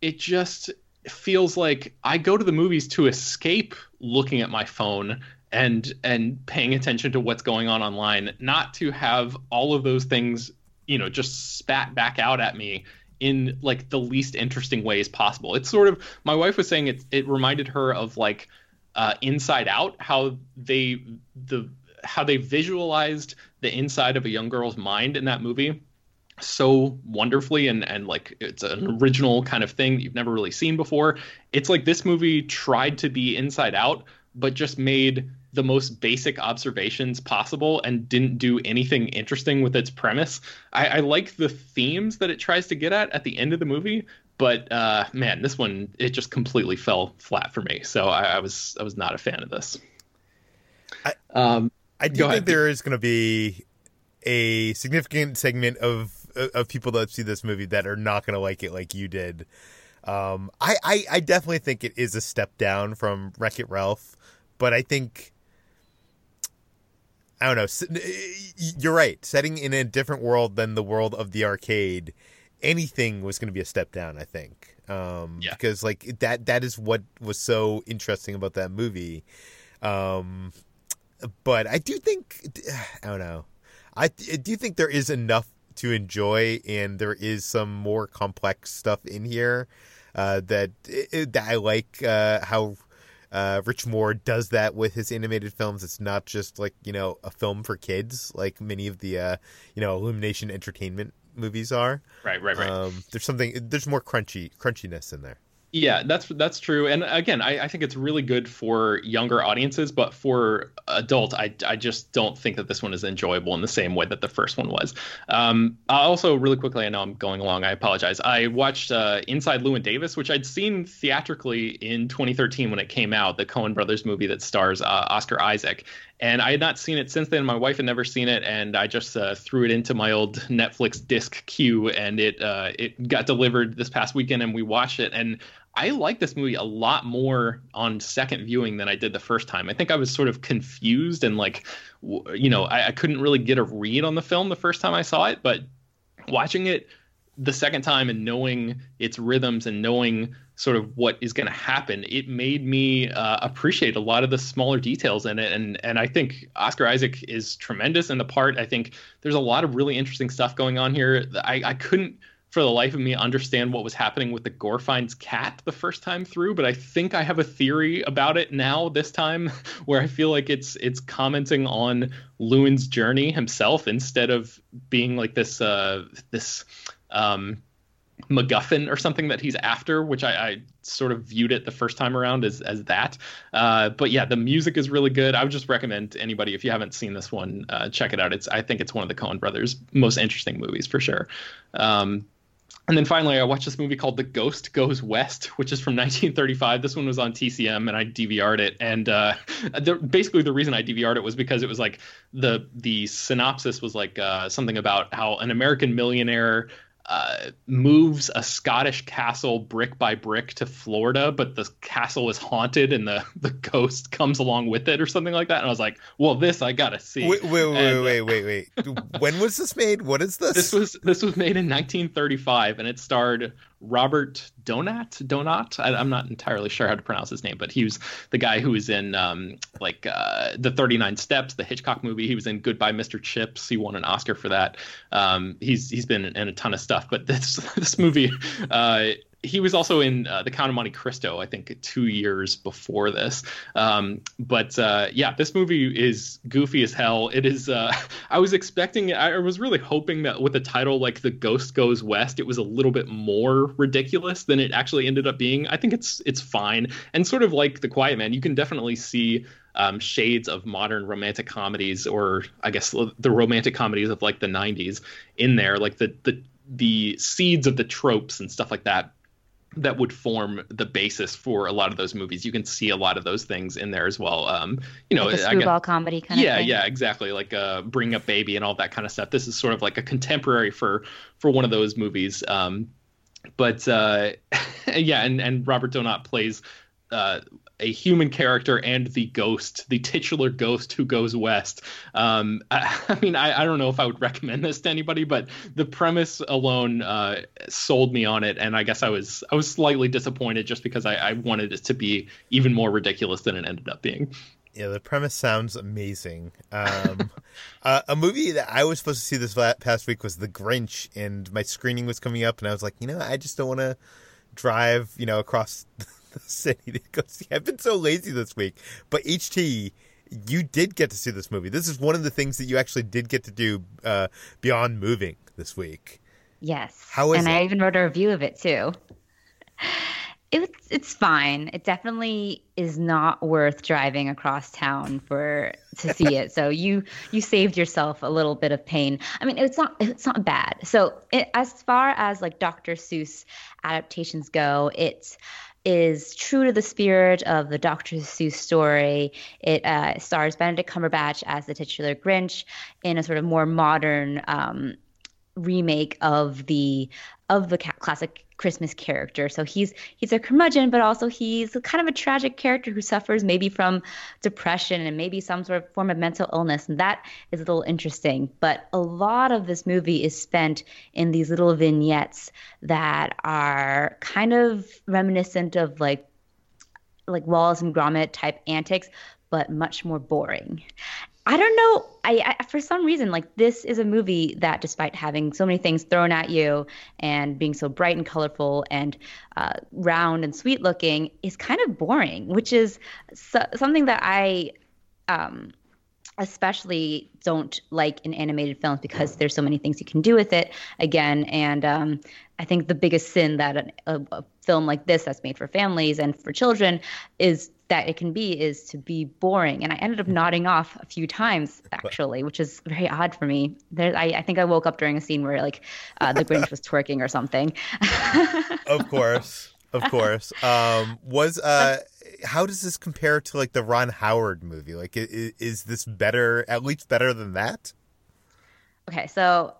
it just feels like I go to the movies to escape looking at my phone and and paying attention to what's going on online, not to have all of those things, you know, just spat back out at me in like the least interesting ways possible. It's sort of my wife was saying it it reminded her of like uh, Inside Out, how they the how they visualized the inside of a young girl's mind in that movie so wonderfully and and like it's an original kind of thing that you've never really seen before. It's like this movie tried to be Inside Out, but just made the most basic observations possible and didn't do anything interesting with its premise. I, I like the themes that it tries to get at at the end of the movie, but uh, man, this one it just completely fell flat for me. So I, I was I was not a fan of this. I- um, I do Go think ahead. there is going to be a significant segment of of people that see this movie that are not going to like it like you did. Um, I, I I definitely think it is a step down from Wreck It Ralph, but I think I don't know. You're right. Setting in a different world than the world of the arcade, anything was going to be a step down. I think. Um, Yeah. Because like that that is what was so interesting about that movie. Um, but I do think I don't know. I, I do think there is enough to enjoy, and there is some more complex stuff in here uh, that that I like. Uh, how uh, Rich Moore does that with his animated films. It's not just like you know a film for kids, like many of the uh, you know Illumination Entertainment movies are. right, right, right. Um, there's something. There's more crunchy crunchiness in there. Yeah, that's that's true. And again, I, I think it's really good for younger audiences, but for adult, I, I just don't think that this one is enjoyable in the same way that the first one was. Um, also, really quickly, I know I'm going along. I apologize. I watched uh, Inside Llewyn Davis, which I'd seen theatrically in 2013 when it came out, the Coen Brothers movie that stars uh, Oscar Isaac. And I had not seen it since then. My wife had never seen it, and I just uh, threw it into my old Netflix disc queue, and it uh, it got delivered this past weekend, and we watched it. And I like this movie a lot more on second viewing than I did the first time. I think I was sort of confused and like, you know, I, I couldn't really get a read on the film the first time I saw it, but watching it the second time and knowing its rhythms and knowing sort of what is going to happen, it made me uh, appreciate a lot of the smaller details in it. And and I think Oscar Isaac is tremendous in the part. I think there's a lot of really interesting stuff going on here. I, I couldn't for the life of me understand what was happening with the Gorfeins cat the first time through, but I think I have a theory about it now this time where I feel like it's it's commenting on Llewyn's journey himself instead of being like this uh this um MacGuffin or something that he's after, which I, I sort of viewed it the first time around as as that. Uh, but yeah, the music is really good. I would just recommend anybody if you haven't seen this one, uh, check it out. It's I think it's one of the Coen brothers' most interesting movies for sure. Um, and then finally, I watched this movie called The Ghost Goes West, which is from 1935. This one was on TCM, and I DVR'd it. And uh, the, basically, the reason I DVR'd it was because it was like the the synopsis was like uh, something about how an American millionaire uh, moves a Scottish castle brick by brick to Florida, but the castle is haunted and the, the ghost comes along with it or something like that. And I was like, well, this I gotta see. Wait, wait, wait, and, wait, wait, wait, wait. when was this made? What is this? This was this was made in 1935, and it starred Robert Donat. Donat. I, am not entirely sure how to pronounce his name, but he was the guy who was in um, like uh, the 39 Steps, the Hitchcock movie. He was in Goodbye, Mr. Chips. He won an Oscar for that. Um, he's he's been in a ton of stuff, but this this movie. Uh, he was also in uh, the Count of Monte Cristo, I think, two years before this. Um, but uh, yeah, this movie is goofy as hell. It is. Uh, I was expecting. I was really hoping that with a title like "The Ghost Goes West," it was a little bit more ridiculous than it actually ended up being. I think it's it's fine and sort of like The Quiet Man. You can definitely see. Um, shades of modern romantic comedies, or I guess the romantic comedies of like the '90s, in there, like the the the seeds of the tropes and stuff like that that would form the basis for a lot of those movies. You can see a lot of those things in there as well. Um, you know, like a screwball comedy kind yeah, of thing. Yeah, yeah, exactly. Like uh, Bring Up Baby and all that kind of stuff. This is sort of like a contemporary for for one of those movies. Um, but uh, yeah, and and Robert Donat plays uh, a human character and the ghost, the titular ghost who goes west. Um, I, I, mean, I, I, don't know if I would recommend this to anybody, but the premise alone uh, sold me on it, and I guess I was I was slightly disappointed just because I, I wanted it to be even more ridiculous than it ended up being. Yeah, the premise sounds amazing. Um, uh, a movie that I was supposed to see this past week was The Grinch, and my screening was coming up, and I was like, you know, I just don't want to drive, you know, across the city see. I've been so lazy this week, but HT, you did get to see this movie. This is one of the things that you actually did get to do uh, beyond moving this week. Yes. How is and it? I even wrote a review of it too. It's it's fine. It definitely is not worth driving across town for to see it. So you you saved yourself a little bit of pain. I mean, it's not it's not bad. So it, as far as like Dr. Seuss adaptations go, it's is true to the spirit of the Dr. Seuss story. It uh, stars Benedict Cumberbatch as the titular Grinch in a sort of more modern um, remake of the of the classic Christmas character. So he's he's a curmudgeon, but also he's kind of a tragic character who suffers maybe from depression and maybe some sort of form of mental illness, and that is a little interesting. But a lot of this movie is spent in these little vignettes that are kind of reminiscent of like like Wallace and Gromit type antics, but much more boring. I don't know. I, I, for some reason like this is a movie that, despite having so many things thrown at you and being so bright and colorful and uh, round and sweet looking, is kind of boring, which is so, something that I um, especially don't like in animated films because there's so many things you can do with it again and um, i think the biggest sin that a, a, film like this that's made for families and for children is that it can be is to be boring. And i ended up nodding off a few times actually which is very odd for me. There I, I think i woke up during a scene where like uh, the grinch was twerking or something. Of course. Of course. Um, was uh how does this compare to like the Ron Howard movie? Like, is, is this better, at least better than that? Okay, so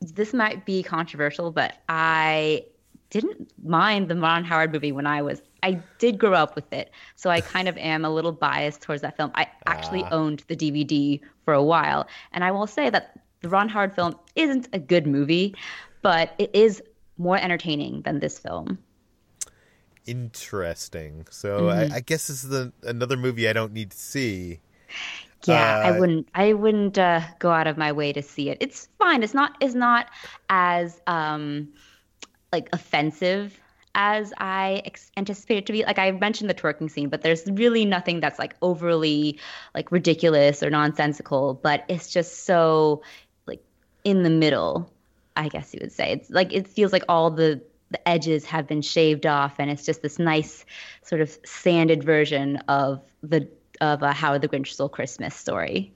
this might be controversial, but I didn't mind the Ron Howard movie when I was. I did grow up with it, so I kind of am a little biased towards that film. I actually ah. owned the DVD for a while, and I will say that the Ron Howard film isn't a good movie, but it is more entertaining than this film. Interesting. So mm-hmm. I, I, guess this is the, another movie I don't need to see. Yeah, uh, I wouldn't. I wouldn't uh, go out of my way to see it. It's fine. It's not. It's not as um, like offensive as I ex- anticipated to be. Like I mentioned the twerking scene, but there's really nothing that's like overly like ridiculous or nonsensical. But it's just so like in the middle. I guess you would say it's like it feels like all the the edges have been shaved off, and it's just this nice sort of sanded version of the of a How the Grinch Stole Christmas story.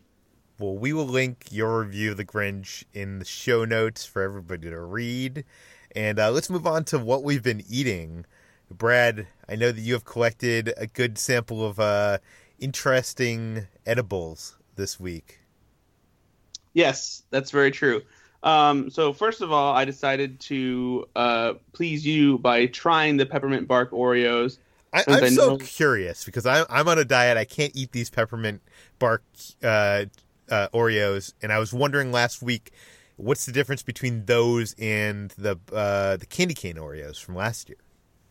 Well, we will link your review of The Grinch in the show notes for everybody to read. And uh, let's move on to what we've been eating. Brad, I know that you have collected a good sample of uh, interesting edibles this week. Yes, that's very true. Um, so first of all, I decided to uh, please you by trying the peppermint bark Oreos. I, I'm I so know- curious because I, I'm on a diet. I can't eat these peppermint bark uh, uh, Oreos, and I was wondering last week what's the difference between those and the uh, the candy cane Oreos from last year.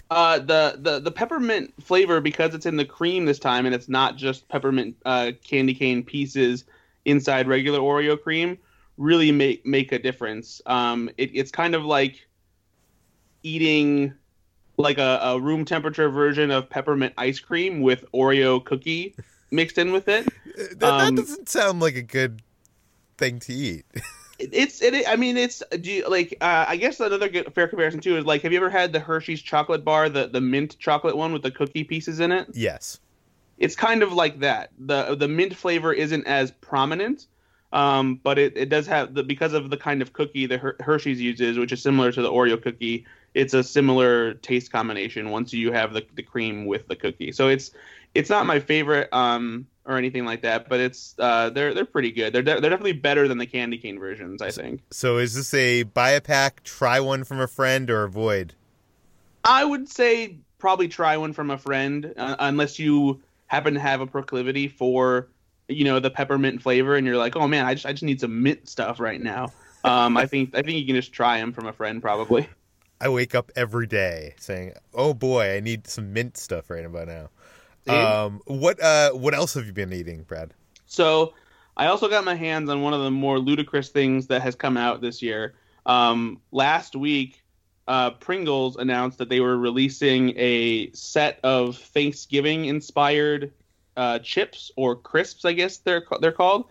Uh, the, the the peppermint flavor because it's in the cream this time and it's not just peppermint uh, candy cane pieces inside regular Oreo cream really make make a difference. Um, it, it's kind of like eating like a, a room temperature version of peppermint ice cream with Oreo cookie mixed in with it. That, Um, that doesn't sound like a good thing to eat. It- It's it. I mean, it's do you, like uh, I guess another good, fair comparison too is like have you ever had the Hershey's chocolate bar, the the mint chocolate one with the cookie pieces in it? yes. it's kind of like that. the The mint flavor isn't as prominent, um, but it, it does have the because of the kind of cookie that Her- Hershey's uses, which is similar to the Oreo cookie. It's a similar taste combination once you have the, the cream with the cookie. So it's it's not my favorite um, or anything like that, but it's uh, they're they're pretty good. They're de- they're definitely better than the candy cane versions, I think. So is this a buy a pack, try one from a friend, or avoid? I would say probably try one from a friend, uh, unless you happen to have a proclivity for, you know, the peppermint flavor, and you're like, oh man, I just I just need some mint stuff right now. Um, I think I think you can just try them from a friend probably. I wake up every day saying, "Oh boy, I need some mint stuff right about now." See? Um, what uh, what else have you been eating, Brad? So I also got my hands on one of the more ludicrous things that has come out this year. Um, last week, uh, Pringles announced that they were releasing a set of Thanksgiving inspired uh, chips or crisps, I guess they're they're called.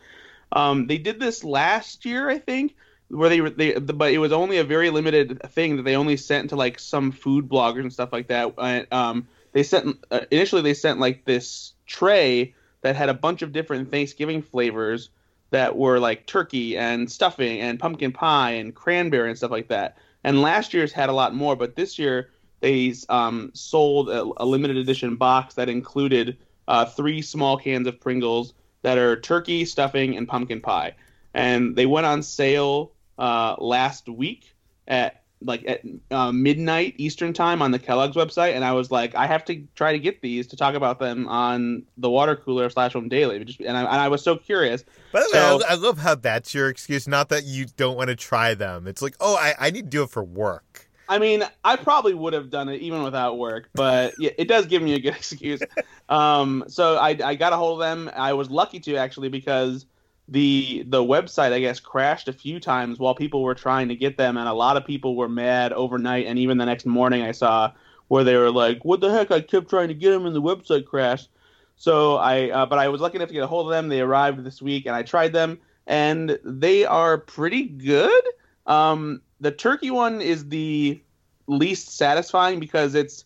Um, they did this last year, I think, where they were they, but it was only a very limited thing that they only sent to like some food bloggers and stuff like that. Uh, um, they sent uh, initially they sent like this tray that had a bunch of different Thanksgiving flavors that were like turkey and stuffing and pumpkin pie and cranberry and stuff like that. And last year's had a lot more, but this year they um, sold a, a limited edition box that included uh, three small cans of Pringles that are turkey, stuffing, and pumpkin pie. And they went on sale uh, last week at like at uh, midnight Eastern time on the Kellogg's website, and I was like, I have to try to get these to talk about them on the water cooler slash home daily. Just and I, and I was so curious. By the So- way, I, I love how that's your excuse. Not that you don't want to try them. It's like, oh, I, I need to do it for work. I mean, I probably would have done it even without work, but yeah, it does give me a good excuse. Um, so I, I got a hold of them. I was lucky to actually because the the website I guess crashed a few times while people were trying to get them, and a lot of people were mad overnight. And even the next morning, I saw where they were like, "What the heck? I kept trying to get them, and the website crashed." So I, uh, but I was lucky enough to get a hold of them. They arrived this week, and I tried them, and they are pretty good. Um, the turkey one is the least satisfying because it's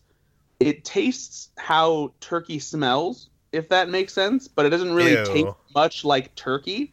it tastes how turkey smells, if that makes sense, but it doesn't really Ew. taste much like turkey.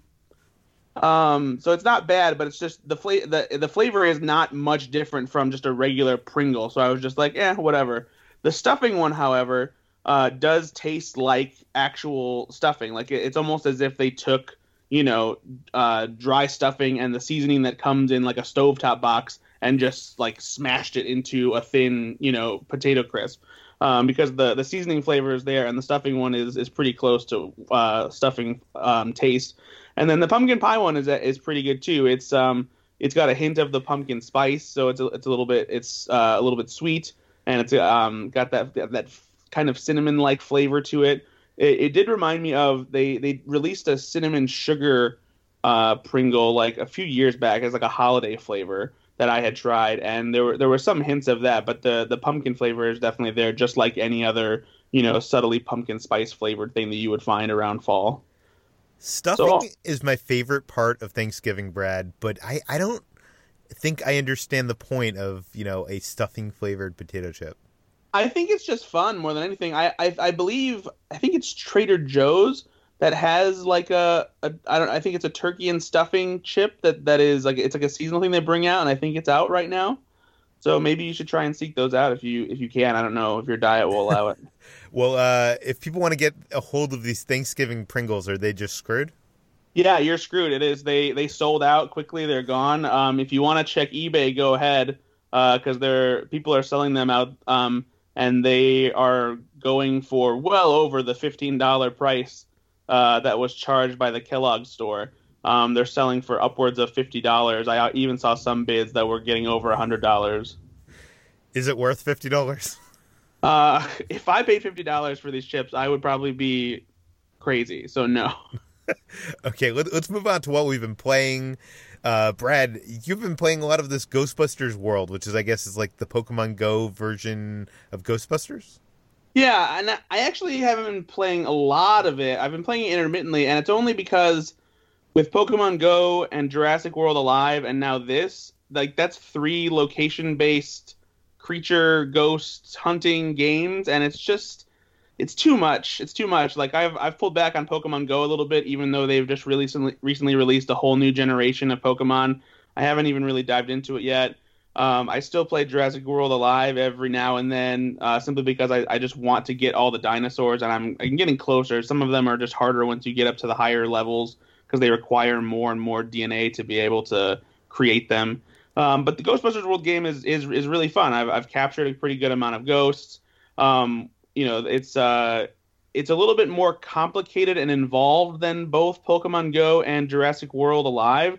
Um, so it's not bad, but it's just the fla- the the flavor is not much different from just a regular Pringle. So I was just like, eh, whatever. The stuffing one, however, uh, does taste like actual stuffing. Like it, it's almost as if they took, you know, uh, dry stuffing and the seasoning that comes in like a stovetop box and just like smashed it into a thin, you know, potato crisp. Um, because the the seasoning flavor is there and the stuffing one is is pretty close to uh, stuffing um, taste. And then the pumpkin pie one is is pretty good too. It's um it's got a hint of the pumpkin spice, so it's a, it's a little bit it's uh, a little bit sweet, and it's um got that that kind of cinnamon like flavor to it. it. It did remind me of they they released a cinnamon sugar uh, Pringle like a few years back as like a holiday flavor that I had tried, and there were there were some hints of that, but the the pumpkin flavor is definitely there, just like any other you know subtly pumpkin spice flavored thing that you would find around fall. Stuffing So- is my favorite part of Thanksgiving, Brad, but I, I don't think I understand the point of, you know, a stuffing flavored potato chip. I think it's just fun more than anything. I, I I believe I think it's Trader Joe's that has like a, a I don't I think it's a turkey and stuffing chip that that is like it's like a seasonal thing they bring out, and I think it's out right now. So maybe you should try and seek those out if you if you can. I don't know if your diet will allow it. well, uh, if people want to get a hold of these Thanksgiving Pringles, are they just screwed? Yeah, you're screwed. It is. They they sold out quickly. They're gone. Um, if you want to check eBay, go ahead because uh, they're people are selling them out. Um, and they are going for well over the fifteen dollar price uh, that was charged by the Kellogg store. Um, they're selling for upwards of fifty dollars. I even saw some bids that were getting over a hundred dollars. Is it worth fifty dollars? Uh, if I paid fifty dollars for these chips, I would probably be crazy. So no. okay, let, us move on to what we've been playing. Uh, Brad, you've been playing a lot of this Ghostbusters world, which is, I guess, is like the Pokemon Go version of Ghostbusters. Yeah, and I actually haven't been playing a lot of it. I've been playing it intermittently, and it's only because with Pokemon Go and Jurassic World Alive, and now this, like that's three location-based creature ghost hunting games, and it's just it's too much. It's too much. Like I've I've pulled back on Pokemon Go a little bit, even though they've just recently recently released a whole new generation of Pokemon. I haven't even really dived into it yet. Um, I still play Jurassic World Alive every now and then, uh, simply because I, I just want to get all the dinosaurs, and I'm I'm getting closer. Some of them are just harder once you get up to the higher levels because they require more and more DNA to be able to create them. Um, but the Ghostbusters World game is is is really fun. I've I've captured a pretty good amount of ghosts. Um, you know, it's uh, it's a little bit more complicated and involved than both Pokemon Go and Jurassic World Alive,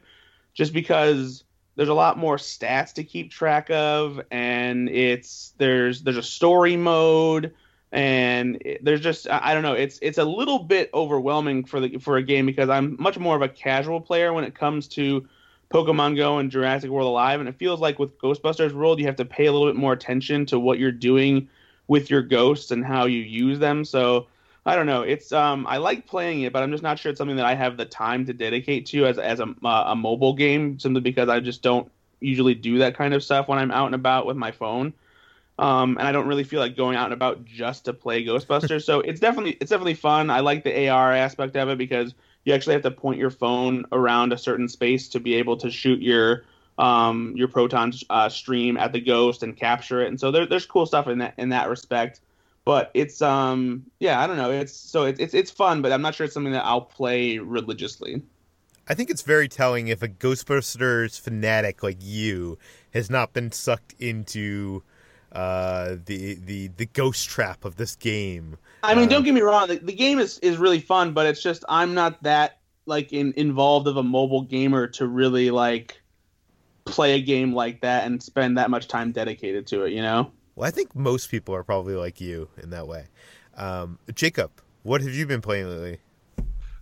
just because there's a lot more stats to keep track of, and it's there's there's a story mode, and it, there's just I don't know, it's it's a little bit overwhelming for the for a game because I'm much more of a casual player when it comes to Pokemon Go and Jurassic World Alive, and it feels like with Ghostbusters World you have to pay a little bit more attention to what you're doing with your ghosts and how you use them. So I don't know. It's um I like playing it, but I'm just not sure it's something that I have the time to dedicate to as as a uh, a mobile game simply because I just don't usually do that kind of stuff when I'm out and about with my phone. Um, and I don't really feel like going out and about just to play Ghostbusters. so it's definitely it's definitely fun. I like the AR aspect of it because you actually have to point your phone around a certain space to be able to shoot your um, your proton uh, stream at the ghost and capture it. And so there, there's cool stuff in that in that respect. But it's um yeah I don't know it's so it's it's it's fun, but I'm not sure it's something that I'll play religiously. I think it's very telling if a Ghostbusters fanatic like you has not been sucked into uh, the the the ghost trap of this game. I mean, uh, don't get me wrong. The, the, game is is really fun, but it's just I'm not that like in, involved of a mobile gamer to really like play a game like that and spend that much time dedicated to it, you know? Well, I think most people are probably like you in that way. Um, Jacob, what have you been playing lately?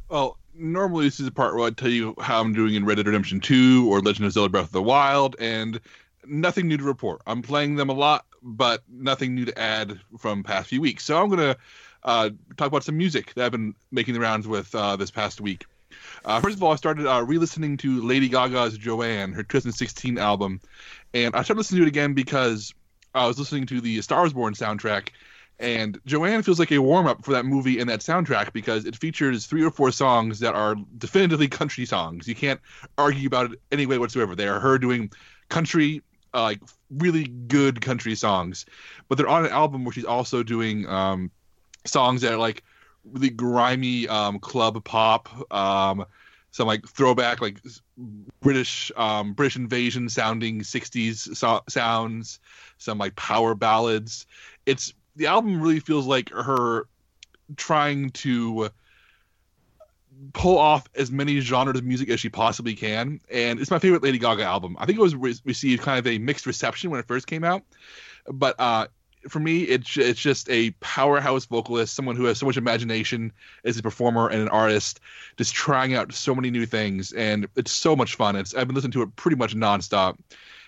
Well, normally this is a part where I tell you how I'm doing in Red Dead Redemption 2 or Legend of Zelda Breath of the Wild, and nothing new to report. I'm playing them a lot, but nothing new to add from past few weeks. So I'm to uh, talk about some music that I've been making the rounds with uh, this past week. Uh, first of all, I started uh, re-listening to Lady Gaga's "Joanne," her 2016 album, and I started listening to it again because I was listening to the *Star Is Born* soundtrack, and Joanne feels like a warm-up for that movie and that soundtrack because it features three or four songs that are definitively country songs. You can't argue about it any way whatsoever. They are her doing country, uh, like really good country songs, but they're on an album where she's also doing um, songs that are like really grimy um, club pop, um, some like throwback like British um, British invasion sounding '60s so- sounds, some like power ballads. It's the album really feels like her trying to pull off as many genres of music as she possibly can, and it's my favorite Lady Gaga album. I think it was re- received kind of a mixed reception when it first came out, but uh, for me, it's it's just a powerhouse vocalist, someone who has so much imagination as a performer and an artist, just trying out so many new things, and it's so much fun. It's I've been listening to it pretty much nonstop.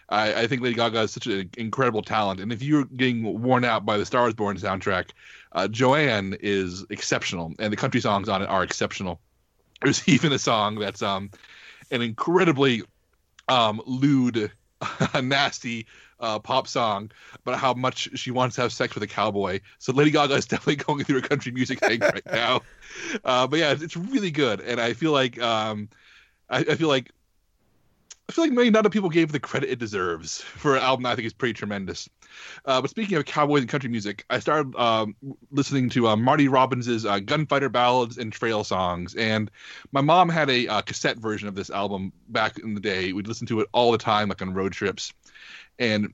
I, I think Lady Gaga is such an incredible talent, and if you're getting worn out by the Star Is Born soundtrack, uh, Joanne is exceptional, and the country songs on it are exceptional. There's even a song that's um an incredibly um lewd nasty uh, pop song about how much she wants to have sex with a cowboy. So Lady Gaga is definitely going through a country music thing right now. Uh, but yeah, it's really good, and I feel like um, I, I feel like I feel like maybe not people gave the credit it deserves for an album I think is pretty tremendous. Uh, but speaking of cowboys and country music, I started um, listening to uh, Marty Robbins's uh, gunfighter ballads and trail songs, and my mom had a uh, cassette version of this album back in the day. We'd listen to it all the time, like on road trips. And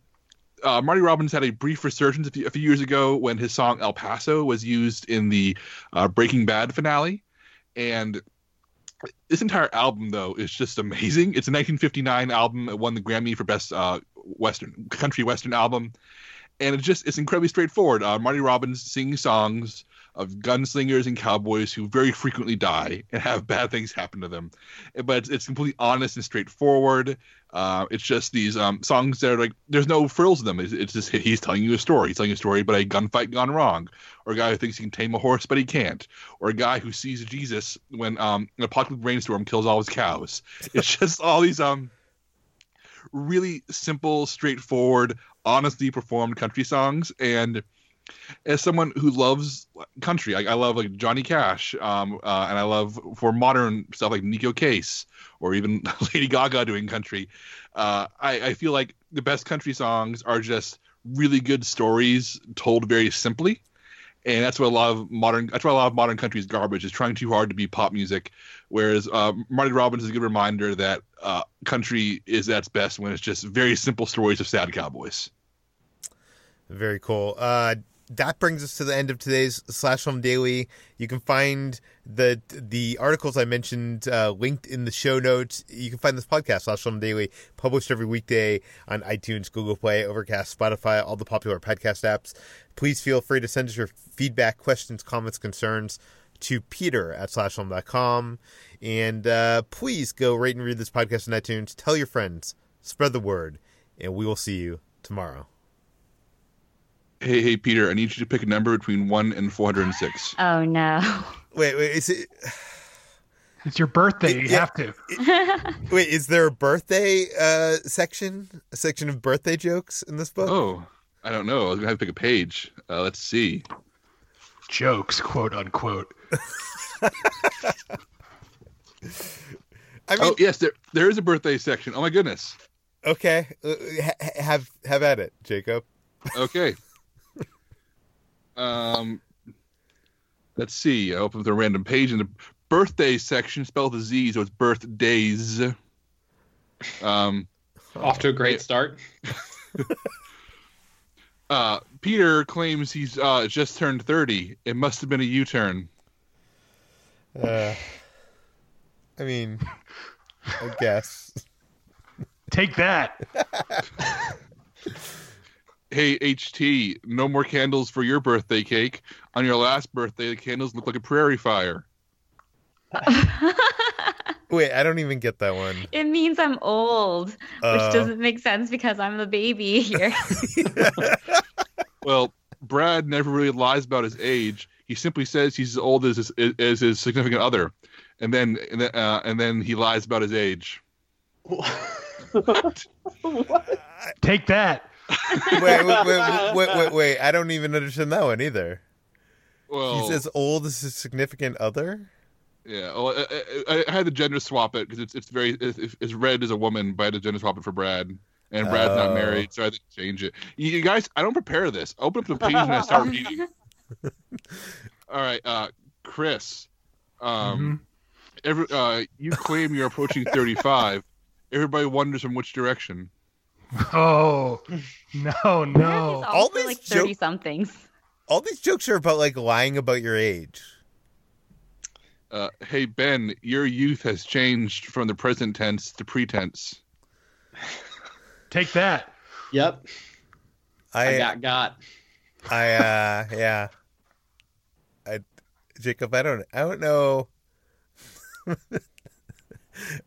uh, Marty Robbins had a brief resurgence a few, a few, years ago when his song El Paso was used in the uh, Breaking Bad finale, and this entire album though is just amazing. It's a 1959 album. It won the Grammy for best uh, western country western album, and it's just it's incredibly straightforward. Uh, Marty Robbins sings songs of gunslingers and cowboys who very frequently die and have bad things happen to them, but it's, it's completely honest and straightforward. Uh, it's just these um, songs that are like there's no frills in them. It's, it's, just he's telling you a story. He's telling you a story about a gunfight gone wrong, or a guy who thinks he can tame a horse but he can't, or a guy who sees Jesus when um, an apocalyptic rainstorm kills all his cows. It's just all these um really simple, straightforward, honestly performed country songs and as someone who loves country, I, I love like Johnny Cash, um, uh, and I love for modern stuff like Neko Case or even Lady Gaga doing country. Uh, I, I feel like the best country songs are just really good stories told very simply, and that's what a lot of modern that's why a lot of modern country is garbage is trying too hard to be pop music. Whereas uh, Marty Robbins is a good reminder that uh, country is at its best when it's just very simple stories of sad cowboys. Very cool. That brings us to the end of today's Slash Film Daily. You can find the the articles I mentioned uh, linked in the show notes. You can find this podcast, Slash Film Daily, published every weekday on iTunes, Google Play, Overcast, Spotify, all the popular podcast apps. Please feel free to send us your feedback, questions, comments, concerns to peter at slashfilm.com. And uh, please go rate and read this podcast on iTunes. Tell your friends, spread the word, and we will see you tomorrow. Hey, hey, Peter, I need you to pick a number between 1 and 406. Oh, no. Wait, wait, is it. It's your birthday. You Yeah. have to. Wait, is there a birthday uh, section? A section of birthday jokes in this book? Oh, I don't know. I was going to have to pick a page. Uh, let's see. Jokes, quote unquote. I mean, oh, yes, there there is a birthday section. Oh, my goodness. okay, uh, ha- have have at it, Jacob. Okay. Um, let's see. I opened the random page in the birthday section, spelled with a Z, so it's birthdays. Um, Off to a great start. uh, Peter claims he's uh, just turned 30. It must have been a U turn. Uh, I mean, I guess. Take that. Hey, HT, no more candles for your birthday cake. On your last birthday, the candles look like a prairie fire. Wait, I don't even get that one. it means I'm old, which Uh, doesn't make sense because I'm the baby here. Well, Brad never really lies about his age. He simply says he's as old as his, as his significant other, and then and then, uh, and then he lies about his age. Take that. wait, wait, wait, wait, wait, wait. I don't even understand that one either. Well, He's as old as his significant other. yeah. Well, I, I, I had to gender swap it because it's it's very it's, it's read as a woman, but I had to gender swap it for Brad. And Brad's Oh. not married, so I had to change it. You, you guys, I don't prepare this. I open up the page and I start reading. All right, uh, Chris. Um, every uh, you claim you're approaching 35. Everybody wonders from which direction. Oh no, no. All All these like joke- 30 somethings. All these jokes are about like lying about your age. Uh, hey Ben, your youth has changed from the present tense to pretense. Take that. Yep. I, I, got got. I, uh, yeah. I, Jacob, I don't, I don't know.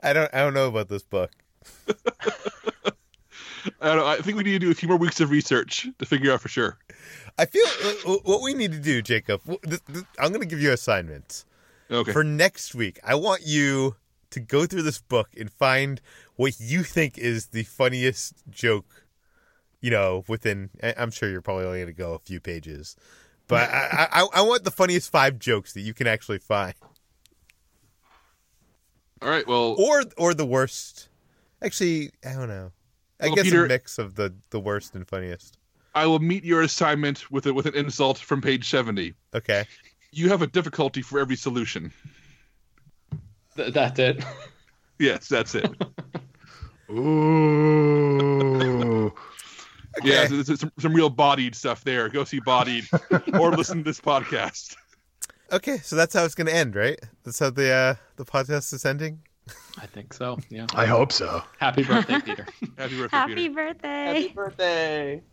I don't, I don't know about this book. I, don't know, I think we need to do a few more weeks of research to figure out for sure. I feel uh, what we need to do, Jacob. th- th- I'm going to give you assignments Okay. for next week. I want you to go through this book and find what you think is the funniest joke. You know, within I'm sure you're probably only going to go a few pages, but I, I I want the funniest five jokes that you can actually find, All right. Well, or or the worst. Actually, I don't know. I Well, guess Peter- a mix of the the worst and funniest. I will meet your assignment with a, with an insult from page seventy. Okay. You have a difficulty for every solution. Th- that's it. Yes, that's it. Ooh. Yeah, Okay. so there's some, some real bodied stuff there. Go see bodied, or listen to this podcast. Okay, so that's how it's going to end, right? That's how the uh, the podcast is ending. I think so. Yeah. I hope so. Happy birthday, Peter. Happy birthday, Happy Peter. birthday. Happy birthday.